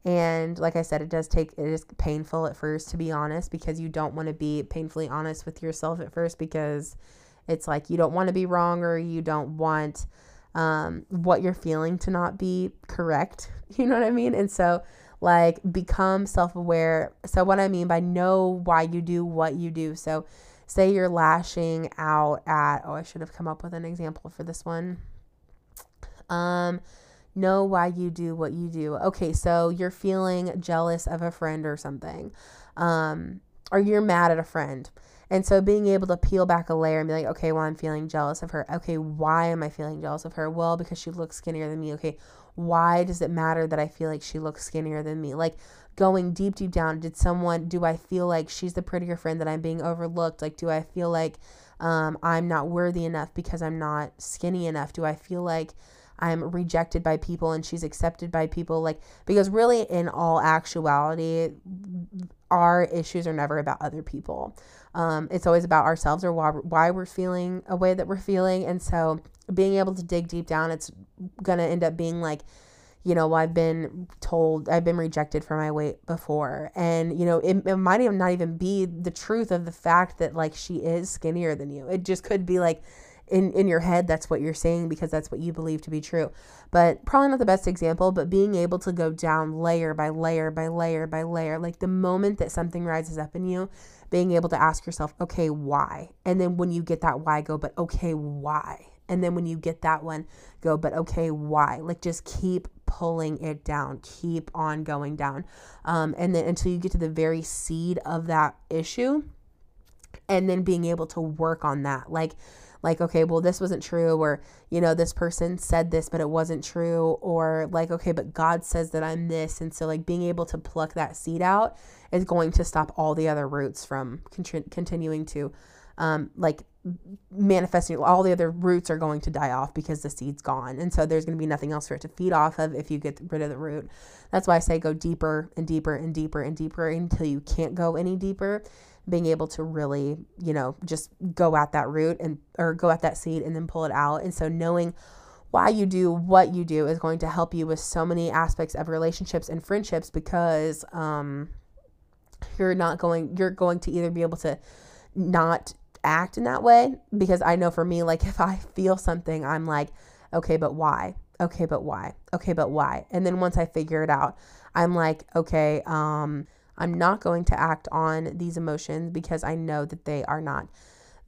and like I said, it does take, it is painful at first, to be honest, because you don't want to be painfully honest with yourself at first because it's like you don't want to be wrong or you don't want um, what you're feeling to not be correct. You know what I mean? And so, like, become self aware. So, what I mean by know why you do what you do. So, say you're lashing out at, oh, I should have come up with an example for this one. Um, know why you do what you do. Okay, so you're feeling jealous of a friend or something, um, or you're mad at a friend and so being able to peel back a layer and be like, okay, well, I'm feeling jealous of her. Okay, why am I feeling jealous of her? Well, because she looks skinnier than me. Okay, why does it matter that I feel like she looks skinnier than me? Like going deep, deep down, did someone, do I feel like she's the prettier friend that I'm being overlooked? Like, do I feel like um, I'm not worthy enough because I'm not skinny enough? Do I feel like, I'm rejected by people and she's accepted by people. Like, because really, in all actuality, our issues are never about other people. Um, it's always about ourselves or why, why we're feeling a way that we're feeling. And so, being able to dig deep down, it's going to end up being like, you know, I've been told I've been rejected for my weight before. And, you know, it, it might even not even be the truth of the fact that like she is skinnier than you. It just could be like in in your head that's what you're saying because that's what you believe to be true but probably not the best example but being able to go down layer by layer by layer by layer like the moment that something rises up in you being able to ask yourself okay why? And then when you get that why go but okay why? And then when you get that one go but okay why? Like just keep pulling it down. Keep on going down. Um, and then until you get to the very seed of that issue and then being able to work on that. Like like, okay, well, this wasn't true, or, you know, this person said this, but it wasn't true, or like, okay, but God says that I'm this. And so, like, being able to pluck that seed out is going to stop all the other roots from con- continuing to, um, like, manifesting. All the other roots are going to die off because the seed's gone. And so, there's going to be nothing else for it to feed off of if you get rid of the root. That's why I say go deeper and deeper and deeper and deeper until you can't go any deeper being able to really, you know, just go at that root and or go at that seed and then pull it out. And so knowing why you do what you do is going to help you with so many aspects of relationships and friendships because um, you're not going you're going to either be able to not act in that way because I know for me like if I feel something I'm like okay but why? Okay but why? Okay but why? And then once I figure it out I'm like okay um I'm not going to act on these emotions because I know that they are not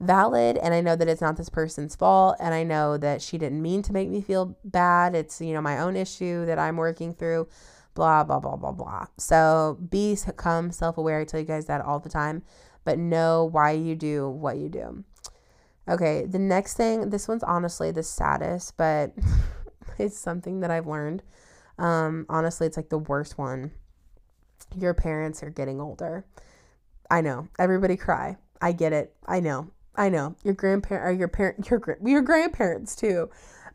valid and I know that it's not this person's fault and I know that she didn't mean to make me feel bad. It's, you know, my own issue that I'm working through, blah, blah, blah, blah, blah. So become self aware. I tell you guys that all the time, but know why you do what you do. Okay, the next thing, this one's honestly the saddest, but it's something that I've learned. Um, honestly, it's like the worst one. Your parents are getting older. I know. Everybody cry. I get it. I know. I know. Your grandparent or your parent your your grandparents too.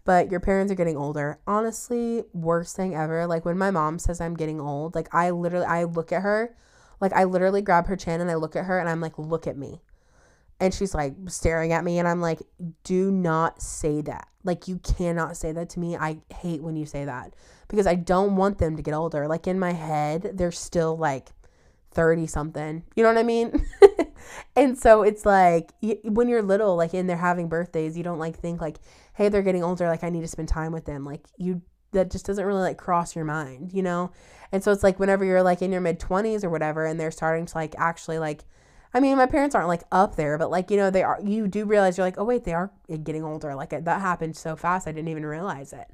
But your parents are getting older. Honestly, worst thing ever. Like when my mom says I'm getting old, like I literally I look at her, like I literally grab her chin and I look at her and I'm like, "Look at me." And she's like staring at me and I'm like, "Do not say that." Like you cannot say that to me. I hate when you say that because I don't want them to get older. Like in my head, they're still like 30 something. You know what I mean? and so it's like when you're little, like and they're having birthdays, you don't like think like, hey, they're getting older. Like I need to spend time with them. Like you, that just doesn't really like cross your mind, you know? And so it's like whenever you're like in your mid 20s or whatever, and they're starting to like actually like, I mean, my parents aren't like up there, but like, you know, they are, you do realize you're like, oh, wait, they are getting older. Like that happened so fast. I didn't even realize it.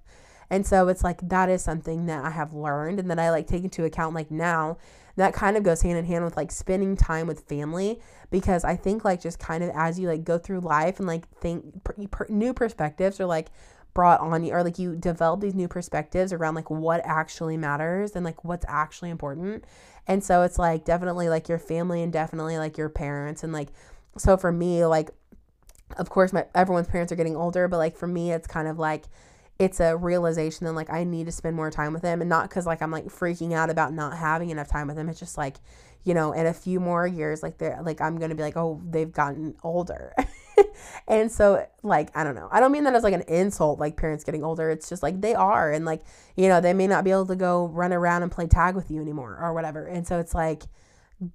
And so it's like that is something that I have learned and that I like take into account like now. That kind of goes hand in hand with like spending time with family because I think like just kind of as you like go through life and like think per, new perspectives are like brought on you or like you develop these new perspectives around like what actually matters and like what's actually important. And so it's like definitely like your family and definitely like your parents and like so for me like of course my everyone's parents are getting older but like for me it's kind of like it's a realization that like I need to spend more time with them and not because like I'm like freaking out about not having enough time with them. It's just like, you know, in a few more years, like they're like I'm gonna be like, oh, they've gotten older. and so like, I don't know. I don't mean that as like an insult, like parents getting older. It's just like they are and like, you know, they may not be able to go run around and play tag with you anymore or whatever. And so it's like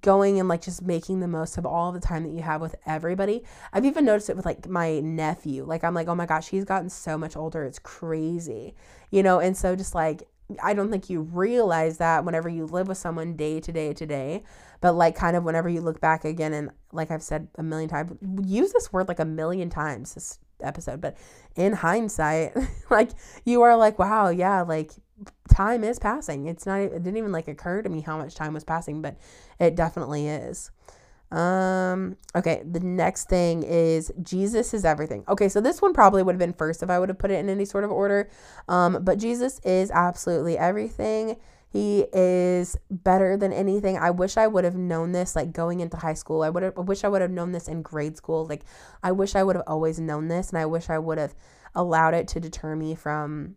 going and like just making the most of all the time that you have with everybody. I've even noticed it with like my nephew. Like I'm like, "Oh my gosh, he's gotten so much older. It's crazy." You know, and so just like I don't think you realize that whenever you live with someone day to day to day, but like kind of whenever you look back again and like I've said a million times, use this word like a million times this episode, but in hindsight, like you are like, "Wow, yeah, like time is passing. It's not, it didn't even like occur to me how much time was passing, but it definitely is. Um, okay, the next thing is Jesus is everything. Okay, so this one probably would have been first if I would have put it in any sort of order. Um, but Jesus is absolutely everything. He is better than anything. I wish I would have known this like going into high school. I would have I wish I would have known this in grade school. Like I wish I would have always known this and I wish I would have allowed it to deter me from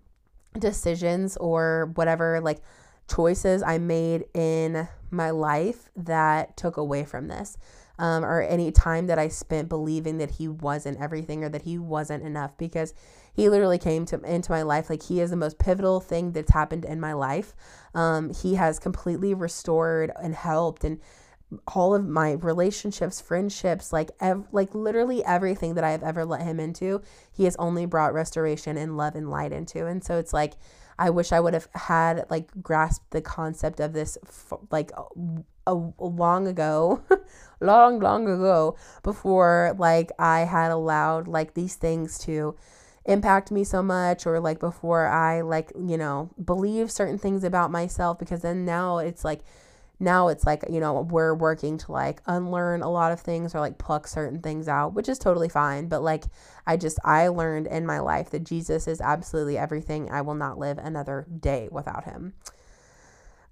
decisions or whatever like choices I made in my life that took away from this. Um, or any time that I spent believing that he wasn't everything or that he wasn't enough because he literally came to into my life like he is the most pivotal thing that's happened in my life. Um, he has completely restored and helped and all of my relationships, friendships, like ev- like literally everything that I have ever let him into, he has only brought restoration and love and light into. And so it's like I wish I would have had like grasped the concept of this f- like a, a long ago, long long ago before like I had allowed like these things to impact me so much or like before I like, you know, believe certain things about myself because then now it's like now it's like you know we're working to like unlearn a lot of things or like pluck certain things out which is totally fine but like i just i learned in my life that jesus is absolutely everything. I will not live another day without him.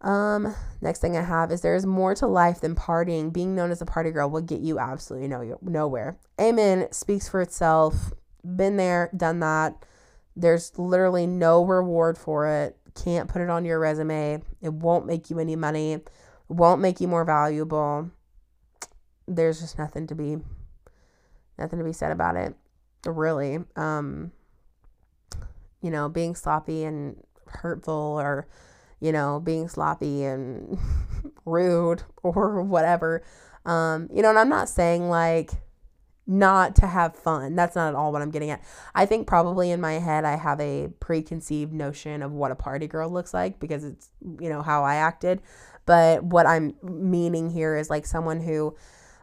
Um next thing i have is there's more to life than partying. Being known as a party girl will get you absolutely no, nowhere. Amen speaks for itself. Been there done that. There's literally no reward for it. Can't put it on your resume. It won't make you any money won't make you more valuable. There's just nothing to be nothing to be said about it. Really. Um you know, being sloppy and hurtful or you know, being sloppy and rude or whatever. Um, you know, and I'm not saying like not to have fun. That's not at all what I'm getting at. I think probably in my head I have a preconceived notion of what a party girl looks like because it's, you know, how I acted. But what I'm meaning here is like someone who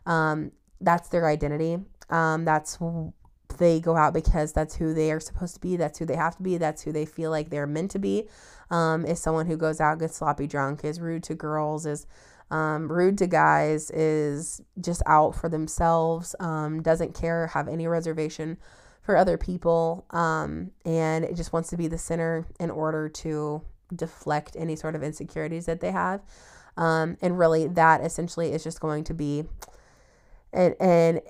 um, that's their identity Um, that's they go out because that's who they are supposed to be. That's who they have to be. That's who they feel like they're meant to be. Um, is someone who goes out, gets sloppy drunk, is rude to girls, is um, rude to guys, is just out for themselves, um, doesn't care, have any reservation for other people, um, and it just wants to be the center in order to deflect any sort of insecurities that they have. Um, and really, that essentially is just going to be and and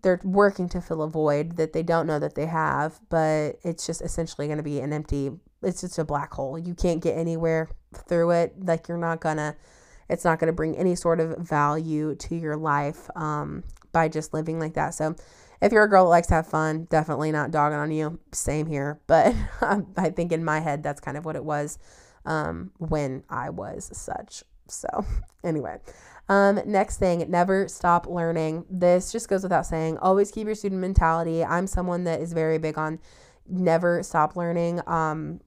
they're working to fill a void that they don't know that they have but it's just essentially going to be an empty it's just a black hole. You can't get anywhere through it. Like you're not gonna it's not gonna bring any sort of value to your life um, by just living like that. So if you're a girl that likes to have fun definitely not dogging on you same here but i think in my head that's kind of what it was um, when i was such so anyway um, next thing, never stop learning. This just goes without saying. Always keep your student mentality. I'm someone that is very big on never stop learning. Um,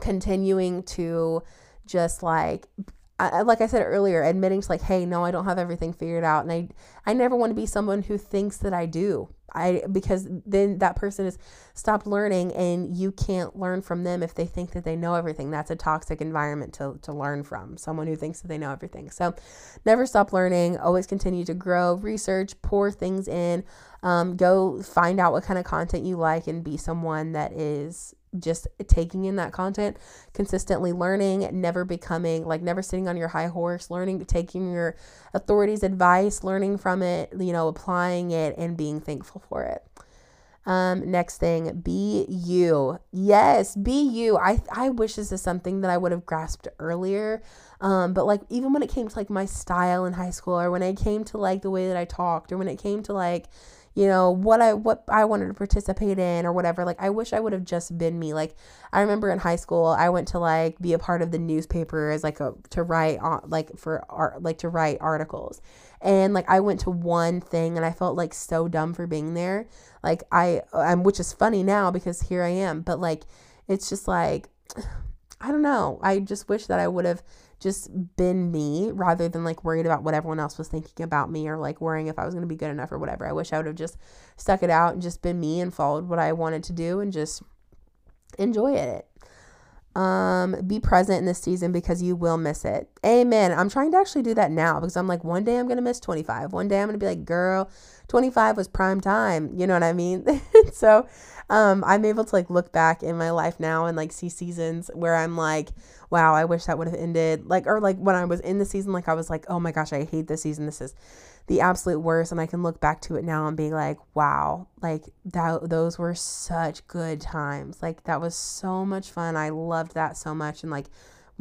continuing to just like I, like I said earlier, admitting to like, hey, no, I don't have everything figured out, and I I never want to be someone who thinks that I do. I because then that person has stopped learning, and you can't learn from them if they think that they know everything. That's a toxic environment to to learn from. Someone who thinks that they know everything. So, never stop learning. Always continue to grow, research, pour things in. Um, go find out what kind of content you like, and be someone that is just taking in that content, consistently learning, never becoming like never sitting on your high horse, learning, taking your authority's advice, learning from it, you know, applying it and being thankful for it. Um, next thing, be you. Yes, be you. I I wish this is something that I would have grasped earlier. Um, but like even when it came to like my style in high school, or when it came to like the way that I talked, or when it came to like you know what i what i wanted to participate in or whatever like i wish i would have just been me like i remember in high school i went to like be a part of the newspaper as like a to write on like for art like to write articles. And like i went to one thing and i felt like so dumb for being there. Like i i'm which is funny now because here i am but like it's just like i don't know. I just wish that i would have just been me rather than like worried about what everyone else was thinking about me or like worrying if I was going to be good enough or whatever. I wish I would have just stuck it out and just been me and followed what I wanted to do and just enjoy it. Um, be present in this season because you will miss it. Amen. I'm trying to actually do that now because I'm like, one day I'm going to miss 25. One day I'm going to be like, girl, 25 was prime time. You know what I mean? so, um, I'm able to like look back in my life now and like see seasons where I'm like, wow, I wish that would have ended. Like, or like when I was in the season, like I was like, oh my gosh, I hate this season. This is the absolute worst. And I can look back to it now and be like, wow, like that, those were such good times. Like that was so much fun. I loved that so much. And like,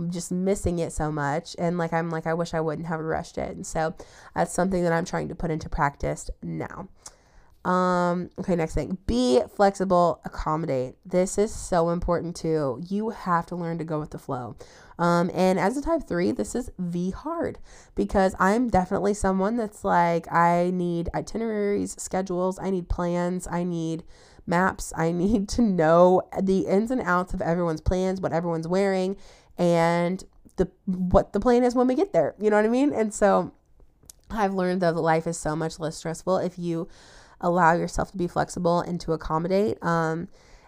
just missing it so much and like i'm like i wish i wouldn't have rushed it and so that's something that i'm trying to put into practice now um, okay, next thing. Be flexible, accommodate. This is so important too. You have to learn to go with the flow. Um, and as a type three, this is V hard because I'm definitely someone that's like, I need itineraries, schedules, I need plans, I need maps, I need to know the ins and outs of everyone's plans, what everyone's wearing, and the what the plan is when we get there. You know what I mean? And so I've learned that life is so much less stressful if you allow yourself to be flexible and to accommodate. Um,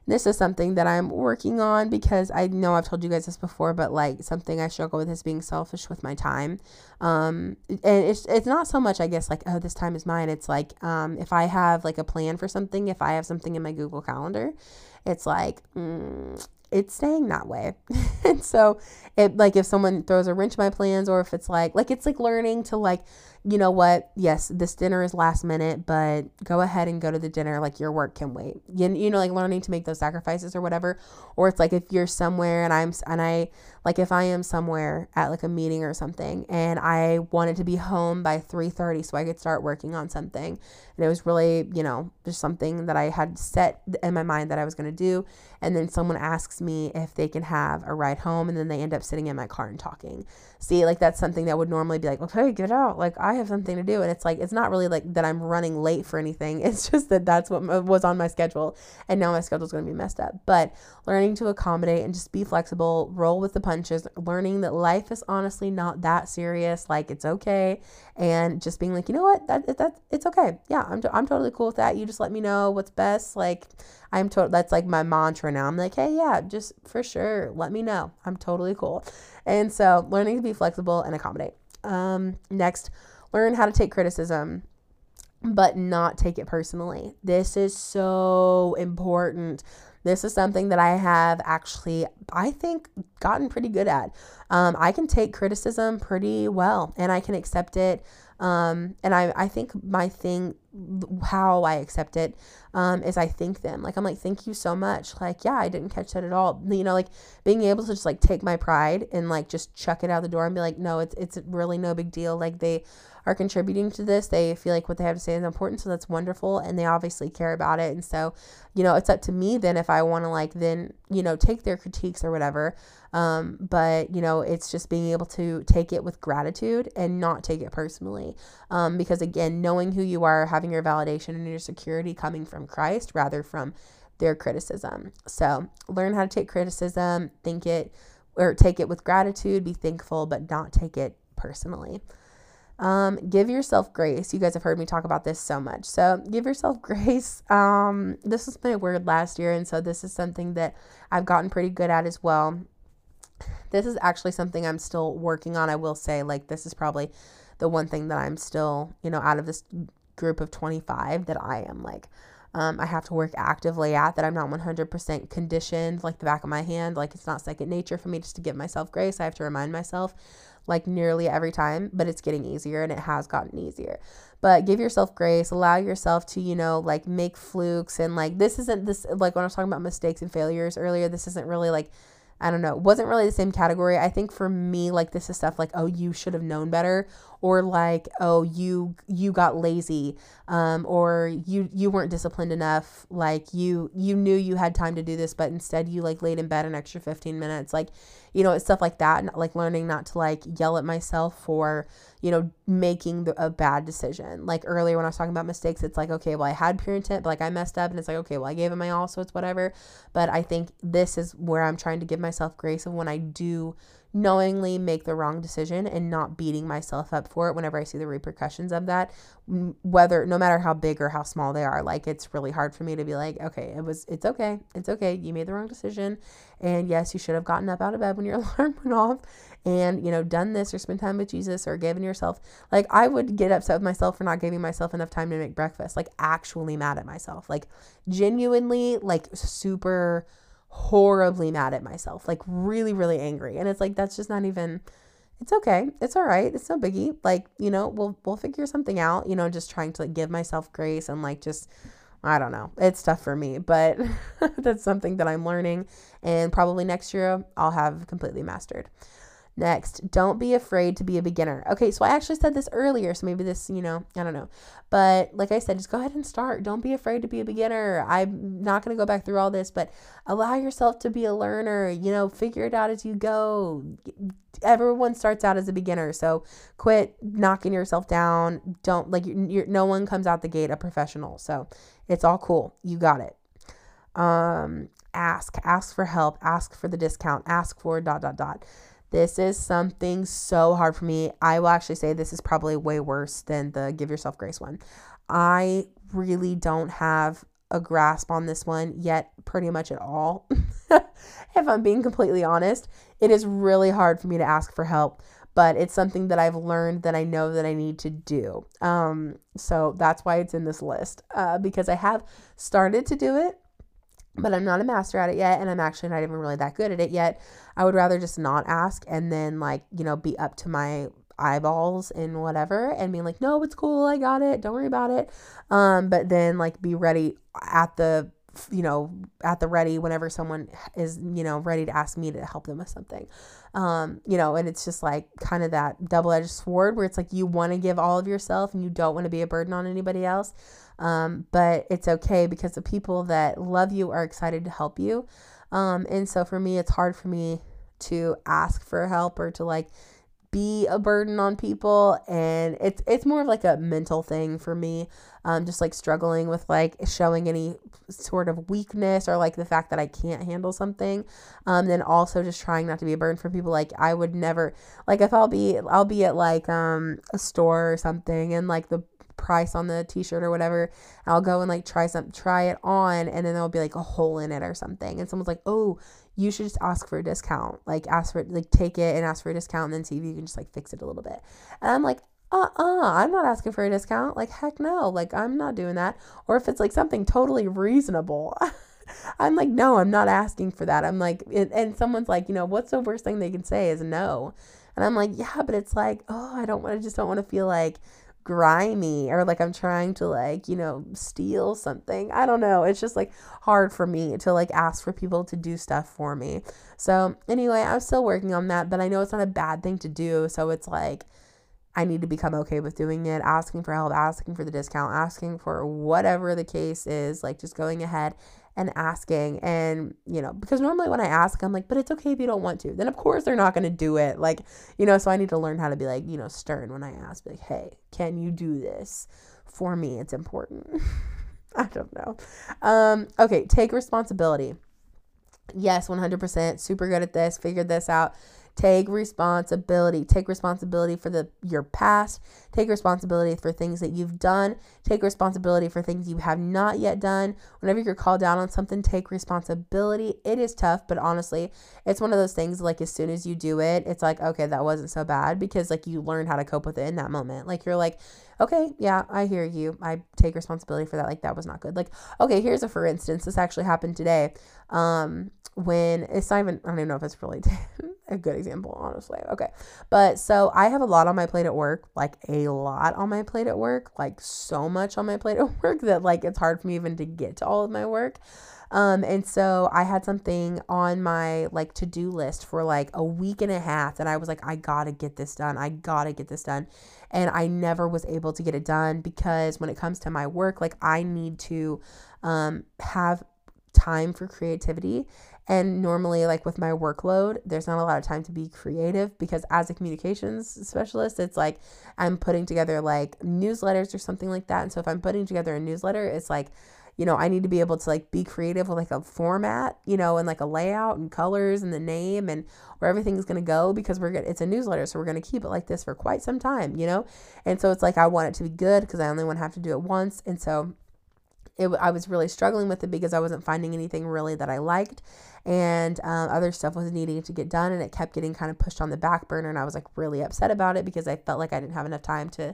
this is something that I'm working on because I know I've told you guys this before, but like something I struggle with is being selfish with my time. Um, and it's it's not so much I guess like oh this time is mine. It's like um, if I have like a plan for something, if I have something in my Google Calendar, it's like mm, it's staying that way. and so it like if someone throws a wrench in my plans or if it's like like it's like learning to like you know what? Yes, this dinner is last minute, but go ahead and go to the dinner. Like your work can wait. You, you know, like learning to make those sacrifices or whatever. Or it's like if you're somewhere and I'm, and I, like if I am somewhere at like a meeting or something and I wanted to be home by 3.30 so I could start working on something. And it was really, you know, just something that I had set in my mind that I was going to do. And then someone asks me if they can have a ride home and then they end up sitting in my car and talking. See, like that's something that would normally be like, okay, get out. Like I have something to do. And it's like, it's not really like that I'm running late for anything. It's just that that's what was on my schedule. And now my schedule's going to be messed up. But learning to accommodate and just be flexible, roll with the punches, learning that life is honestly not that serious. Like it's okay. And just being like, you know what? That, that, it's okay. Yeah, I'm, I'm totally cool with that. You just let me know what's best. Like, I'm told that's like my mantra now. I'm like, hey, yeah, just for sure, let me know. I'm totally cool. And so learning to be flexible and accommodate. Um, next, learn how to take criticism, but not take it personally. This is so important. This is something that I have actually, I think, gotten pretty good at. Um, I can take criticism pretty well and I can accept it. Um, and I, I think my thing, how I accept it, um, is I thank them. Like, I'm like, thank you so much. Like, yeah, I didn't catch that at all. You know, like being able to just like take my pride and like just chuck it out the door and be like, no, it's, it's really no big deal. Like, they, are contributing to this. They feel like what they have to say is important, so that's wonderful, and they obviously care about it. And so, you know, it's up to me then if I want to like then you know take their critiques or whatever. Um, but you know, it's just being able to take it with gratitude and not take it personally, um, because again, knowing who you are, having your validation and your security coming from Christ rather from their criticism. So learn how to take criticism, think it or take it with gratitude, be thankful, but not take it personally. Um, give yourself grace. You guys have heard me talk about this so much. So give yourself grace. Um, this was my word last year, and so this is something that I've gotten pretty good at as well. This is actually something I'm still working on. I will say, like, this is probably the one thing that I'm still, you know, out of this group of 25 that I am like, um, I have to work actively at that I'm not 100% conditioned, like the back of my hand. Like, it's not second nature for me just to give myself grace. I have to remind myself like nearly every time, but it's getting easier and it has gotten easier. But give yourself grace, allow yourself to, you know, like make flukes and like this isn't this like when I was talking about mistakes and failures earlier, this isn't really like I don't know, wasn't really the same category. I think for me, like this is stuff like, oh, you should have known better, or like, oh, you you got lazy, um, or you you weren't disciplined enough. Like you you knew you had time to do this, but instead you like laid in bed an extra fifteen minutes. Like, you know, it's stuff like that. Like learning not to like yell at myself for you know making the, a bad decision. Like earlier when I was talking about mistakes, it's like, okay, well I had pure intent, but like I messed up, and it's like, okay, well I gave it my all, so it's whatever. But I think this is where I'm trying to give myself grace of when I do knowingly make the wrong decision and not beating myself up for it whenever I see the repercussions of that, whether no matter how big or how small they are. Like it's really hard for me to be like, okay, it was, it's okay, it's okay. You made the wrong decision, and yes, you should have gotten up out of bed when your alarm went off, and you know done this or spent time with Jesus or given yourself. Like I would get upset with myself for not giving myself enough time to make breakfast. Like actually mad at myself. Like genuinely, like super horribly mad at myself, like really, really angry. And it's like, that's just not even, it's okay. It's all right. It's no biggie. Like, you know, we'll, we'll figure something out, you know, just trying to like give myself grace and like just, I don't know. It's tough for me, but that's something that I'm learning. And probably next year I'll have completely mastered. Next, don't be afraid to be a beginner. Okay, so I actually said this earlier, so maybe this, you know, I don't know. But like I said, just go ahead and start. Don't be afraid to be a beginner. I'm not going to go back through all this, but allow yourself to be a learner. You know, figure it out as you go. Everyone starts out as a beginner, so quit knocking yourself down. Don't like you're, you're no one comes out the gate a professional. So it's all cool. You got it. Um, ask, ask for help, ask for the discount, ask for dot dot dot this is something so hard for me. I will actually say this is probably way worse than the give yourself grace one. I really don't have a grasp on this one yet, pretty much at all. if I'm being completely honest, it is really hard for me to ask for help, but it's something that I've learned that I know that I need to do. Um, so that's why it's in this list uh, because I have started to do it but I'm not a master at it yet, and I'm actually not even really that good at it yet. I would rather just not ask and then, like, you know, be up to my eyeballs and whatever and being like, no, it's cool, I got it, don't worry about it. Um, but then, like, be ready at the you know at the ready whenever someone is you know ready to ask me to help them with something um you know and it's just like kind of that double-edged sword where it's like you want to give all of yourself and you don't want to be a burden on anybody else um, but it's okay because the people that love you are excited to help you. Um, and so for me, it's hard for me to ask for help or to like be a burden on people. And it's it's more of like a mental thing for me um just like struggling with like showing any sort of weakness or like the fact that I can't handle something. Um then also just trying not to be a burden for people. Like I would never like if I'll be I'll be at like um a store or something and like the price on the t-shirt or whatever I'll go and like try some try it on and then there'll be like a hole in it or something and someone's like oh you should just ask for a discount. Like ask for like take it and ask for a discount and then see if you can just like fix it a little bit. And I'm like, uh-uh, I'm not asking for a discount. Like heck no. Like I'm not doing that. Or if it's like something totally reasonable. I'm like, no, I'm not asking for that. I'm like, and someone's like, you know, what's the worst thing they can say is no. And I'm like, yeah, but it's like, oh, I don't want to just don't want to feel like grimy or like I'm trying to like, you know, steal something. I don't know. It's just like hard for me to like ask for people to do stuff for me. So, anyway, I'm still working on that, but I know it's not a bad thing to do. So, it's like I need to become okay with doing it, asking for help, asking for the discount, asking for whatever the case is, like just going ahead and asking and you know because normally when i ask i'm like but it's okay if you don't want to. Then of course they're not going to do it like you know so i need to learn how to be like you know stern when i ask like hey can you do this for me? It's important. I don't know. Um okay take responsibility. Yes 100% super good at this figured this out Take responsibility. Take responsibility for the your past. Take responsibility for things that you've done. Take responsibility for things you have not yet done. Whenever you're called down on something, take responsibility. It is tough, but honestly, it's one of those things like as soon as you do it, it's like, okay, that wasn't so bad because like you learn how to cope with it in that moment. Like you're like, okay, yeah, I hear you. I take responsibility for that. Like that was not good. Like, okay, here's a for instance. This actually happened today. Um, when it's not even I don't even know if it's really a good example, honestly. Okay. But so I have a lot on my plate at work, like a lot on my plate at work, like so much on my plate at work that like it's hard for me even to get to all of my work. Um, and so I had something on my like to do list for like a week and a half and I was like, I gotta get this done. I gotta get this done. And I never was able to get it done because when it comes to my work, like I need to um, have time for creativity and normally, like with my workload, there's not a lot of time to be creative because as a communications specialist, it's like I'm putting together like newsletters or something like that. And so if I'm putting together a newsletter, it's like, you know, I need to be able to like be creative with like a format, you know, and like a layout and colors and the name and where everything's going to go because we're it's a newsletter. So we're going to keep it like this for quite some time, you know? And so it's like, I want it to be good because I only want to have to do it once. And so it, I was really struggling with it because I wasn't finding anything really that I liked and um, other stuff was needing to get done and it kept getting kind of pushed on the back burner and i was like really upset about it because i felt like i didn't have enough time to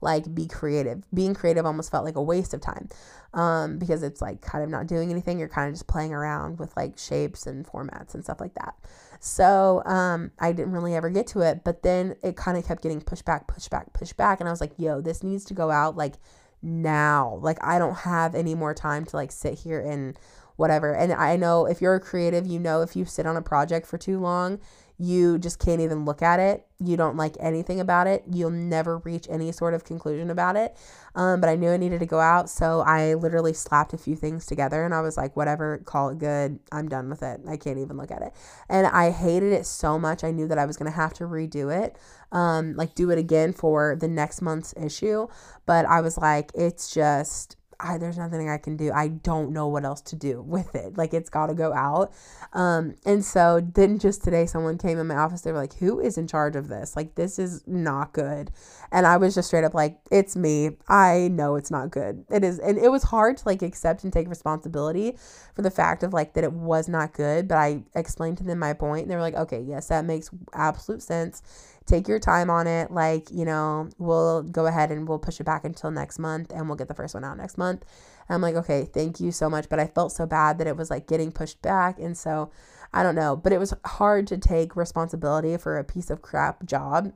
like be creative. Being creative almost felt like a waste of time um, because it's like kind of not doing anything. You're kind of just playing around with like shapes and formats and stuff like that. So um, i didn't really ever get to it but then it kind of kept getting pushed back pushed back pushed back and i was like yo this needs to go out like now like i don't have any more time to like sit here and whatever. And I know if you're a creative, you know if you sit on a project for too long, you just can't even look at it. You don't like anything about it. You'll never reach any sort of conclusion about it. Um, but I knew I needed to go out. So I literally slapped a few things together and I was like, whatever, call it good. I'm done with it. I can't even look at it. And I hated it so much. I knew that I was going to have to redo it, um, like do it again for the next month's issue. But I was like, it's just I, there's nothing I can do. I don't know what else to do with it. Like it's got to go out. Um, and so then just today, someone came in my office. They were like, "Who is in charge of this? Like this is not good." And I was just straight up like, "It's me. I know it's not good. It is." And it was hard to like accept and take responsibility for the fact of like that it was not good. But I explained to them my point, and they were like, "Okay, yes, that makes absolute sense." Take your time on it. Like, you know, we'll go ahead and we'll push it back until next month and we'll get the first one out next month. And I'm like, okay, thank you so much. But I felt so bad that it was like getting pushed back. And so I don't know, but it was hard to take responsibility for a piece of crap job.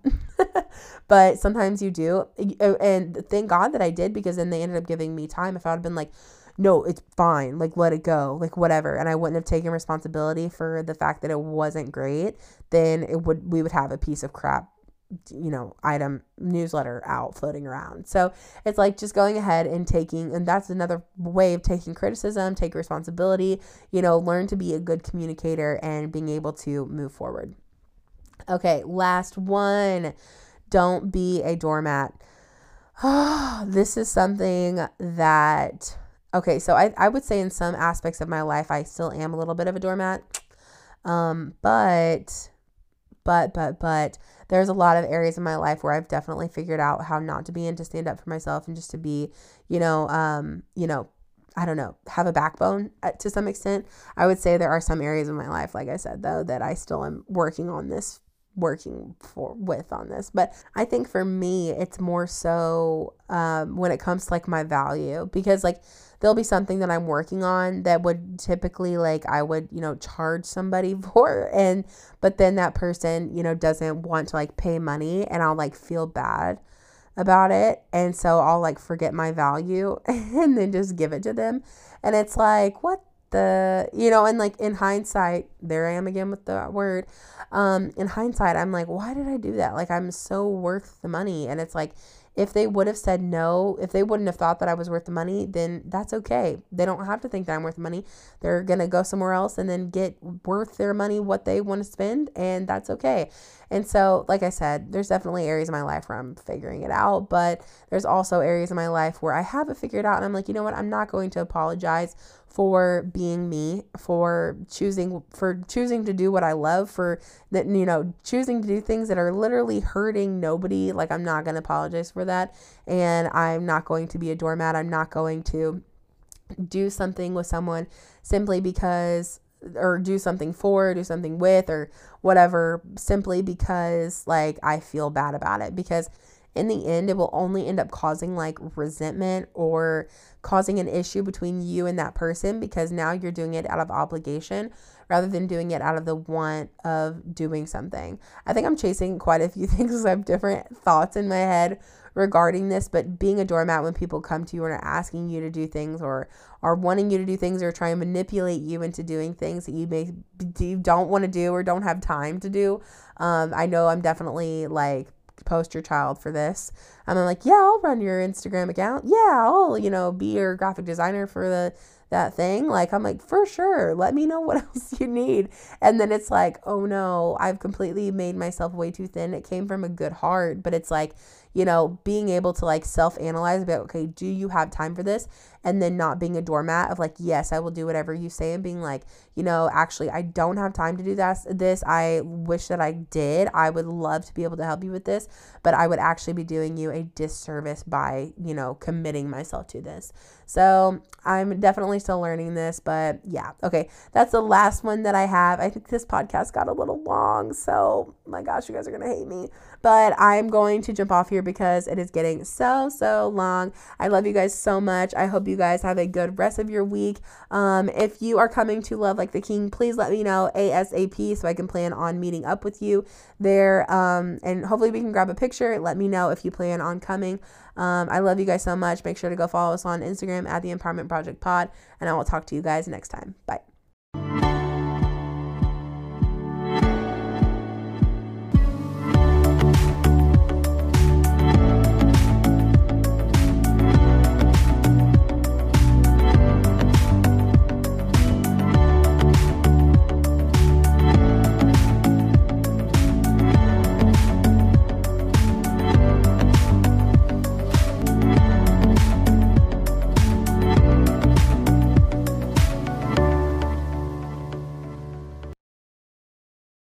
but sometimes you do. And thank God that I did because then they ended up giving me time. If I had been like, no, it's fine. Like, let it go. Like, whatever. And I wouldn't have taken responsibility for the fact that it wasn't great. Then it would, we would have a piece of crap, you know, item newsletter out floating around. So it's like just going ahead and taking, and that's another way of taking criticism, take responsibility, you know, learn to be a good communicator and being able to move forward. Okay, last one. Don't be a doormat. this is something that, okay, so I, I would say in some aspects of my life, I still am a little bit of a doormat. Um, but, but, but, but, there's a lot of areas in my life where I've definitely figured out how not to be and to stand up for myself and just to be, you know, um, you know, I don't know, have a backbone uh, to some extent. I would say there are some areas of my life, like I said, though, that I still am working on this, working for with on this. But I think for me, it's more so um, when it comes to like my value because like there'll be something that I'm working on that would typically like I would, you know, charge somebody for and but then that person, you know, doesn't want to like pay money and I'll like feel bad about it. And so I'll like forget my value and then just give it to them. And it's like, what the, you know, and like in hindsight, there I am again with the word. Um, in hindsight, I'm like, why did I do that? Like, I'm so worth the money. And it's like, if they would have said no, if they wouldn't have thought that I was worth the money, then that's okay. They don't have to think that I'm worth the money. They're to go somewhere else and then get worth their money what they want to spend, and that's okay. And so, like I said, there's definitely areas in my life where I'm figuring it out, but there's also areas in my life where I haven't figured out, and I'm like, you know what? I'm not going to apologize for being me, for choosing for choosing to do what I love, for that you know, choosing to do things that are literally hurting nobody. Like I'm not going to apologize for that, and I'm not going to be a doormat. I'm not going to do something with someone simply because or do something for, do something with or whatever simply because like I feel bad about it because in the end, it will only end up causing like resentment or causing an issue between you and that person because now you're doing it out of obligation rather than doing it out of the want of doing something. I think I'm chasing quite a few things. I have different thoughts in my head regarding this, but being a doormat when people come to you and are asking you to do things or are wanting you to do things or try and manipulate you into doing things that you may you don't want to do or don't have time to do. Um, I know I'm definitely like poster child for this. And I'm like, yeah, I'll run your Instagram account. Yeah, I'll, you know, be your graphic designer for the that thing. Like I'm like, for sure. Let me know what else you need. And then it's like, oh no, I've completely made myself way too thin. It came from a good heart, but it's like you know, being able to like self analyze about, okay, do you have time for this? And then not being a doormat of like, yes, I will do whatever you say, and being like, you know, actually, I don't have time to do this. This I wish that I did. I would love to be able to help you with this, but I would actually be doing you a disservice by, you know, committing myself to this. So I'm definitely still learning this, but yeah, okay, that's the last one that I have. I think this podcast got a little long, so my gosh, you guys are gonna hate me, but I'm going to jump off here because it is getting so, so long. I love you guys so much. I hope you guys have a good rest of your week. Um, if you are coming to Love Like the King, please let me know ASAP so I can plan on meeting up with you there. Um, and hopefully we can grab a picture. Let me know if you plan on coming. Um, I love you guys so much. Make sure to go follow us on Instagram at the Empowerment Project Pod, and I will talk to you guys next time. Bye.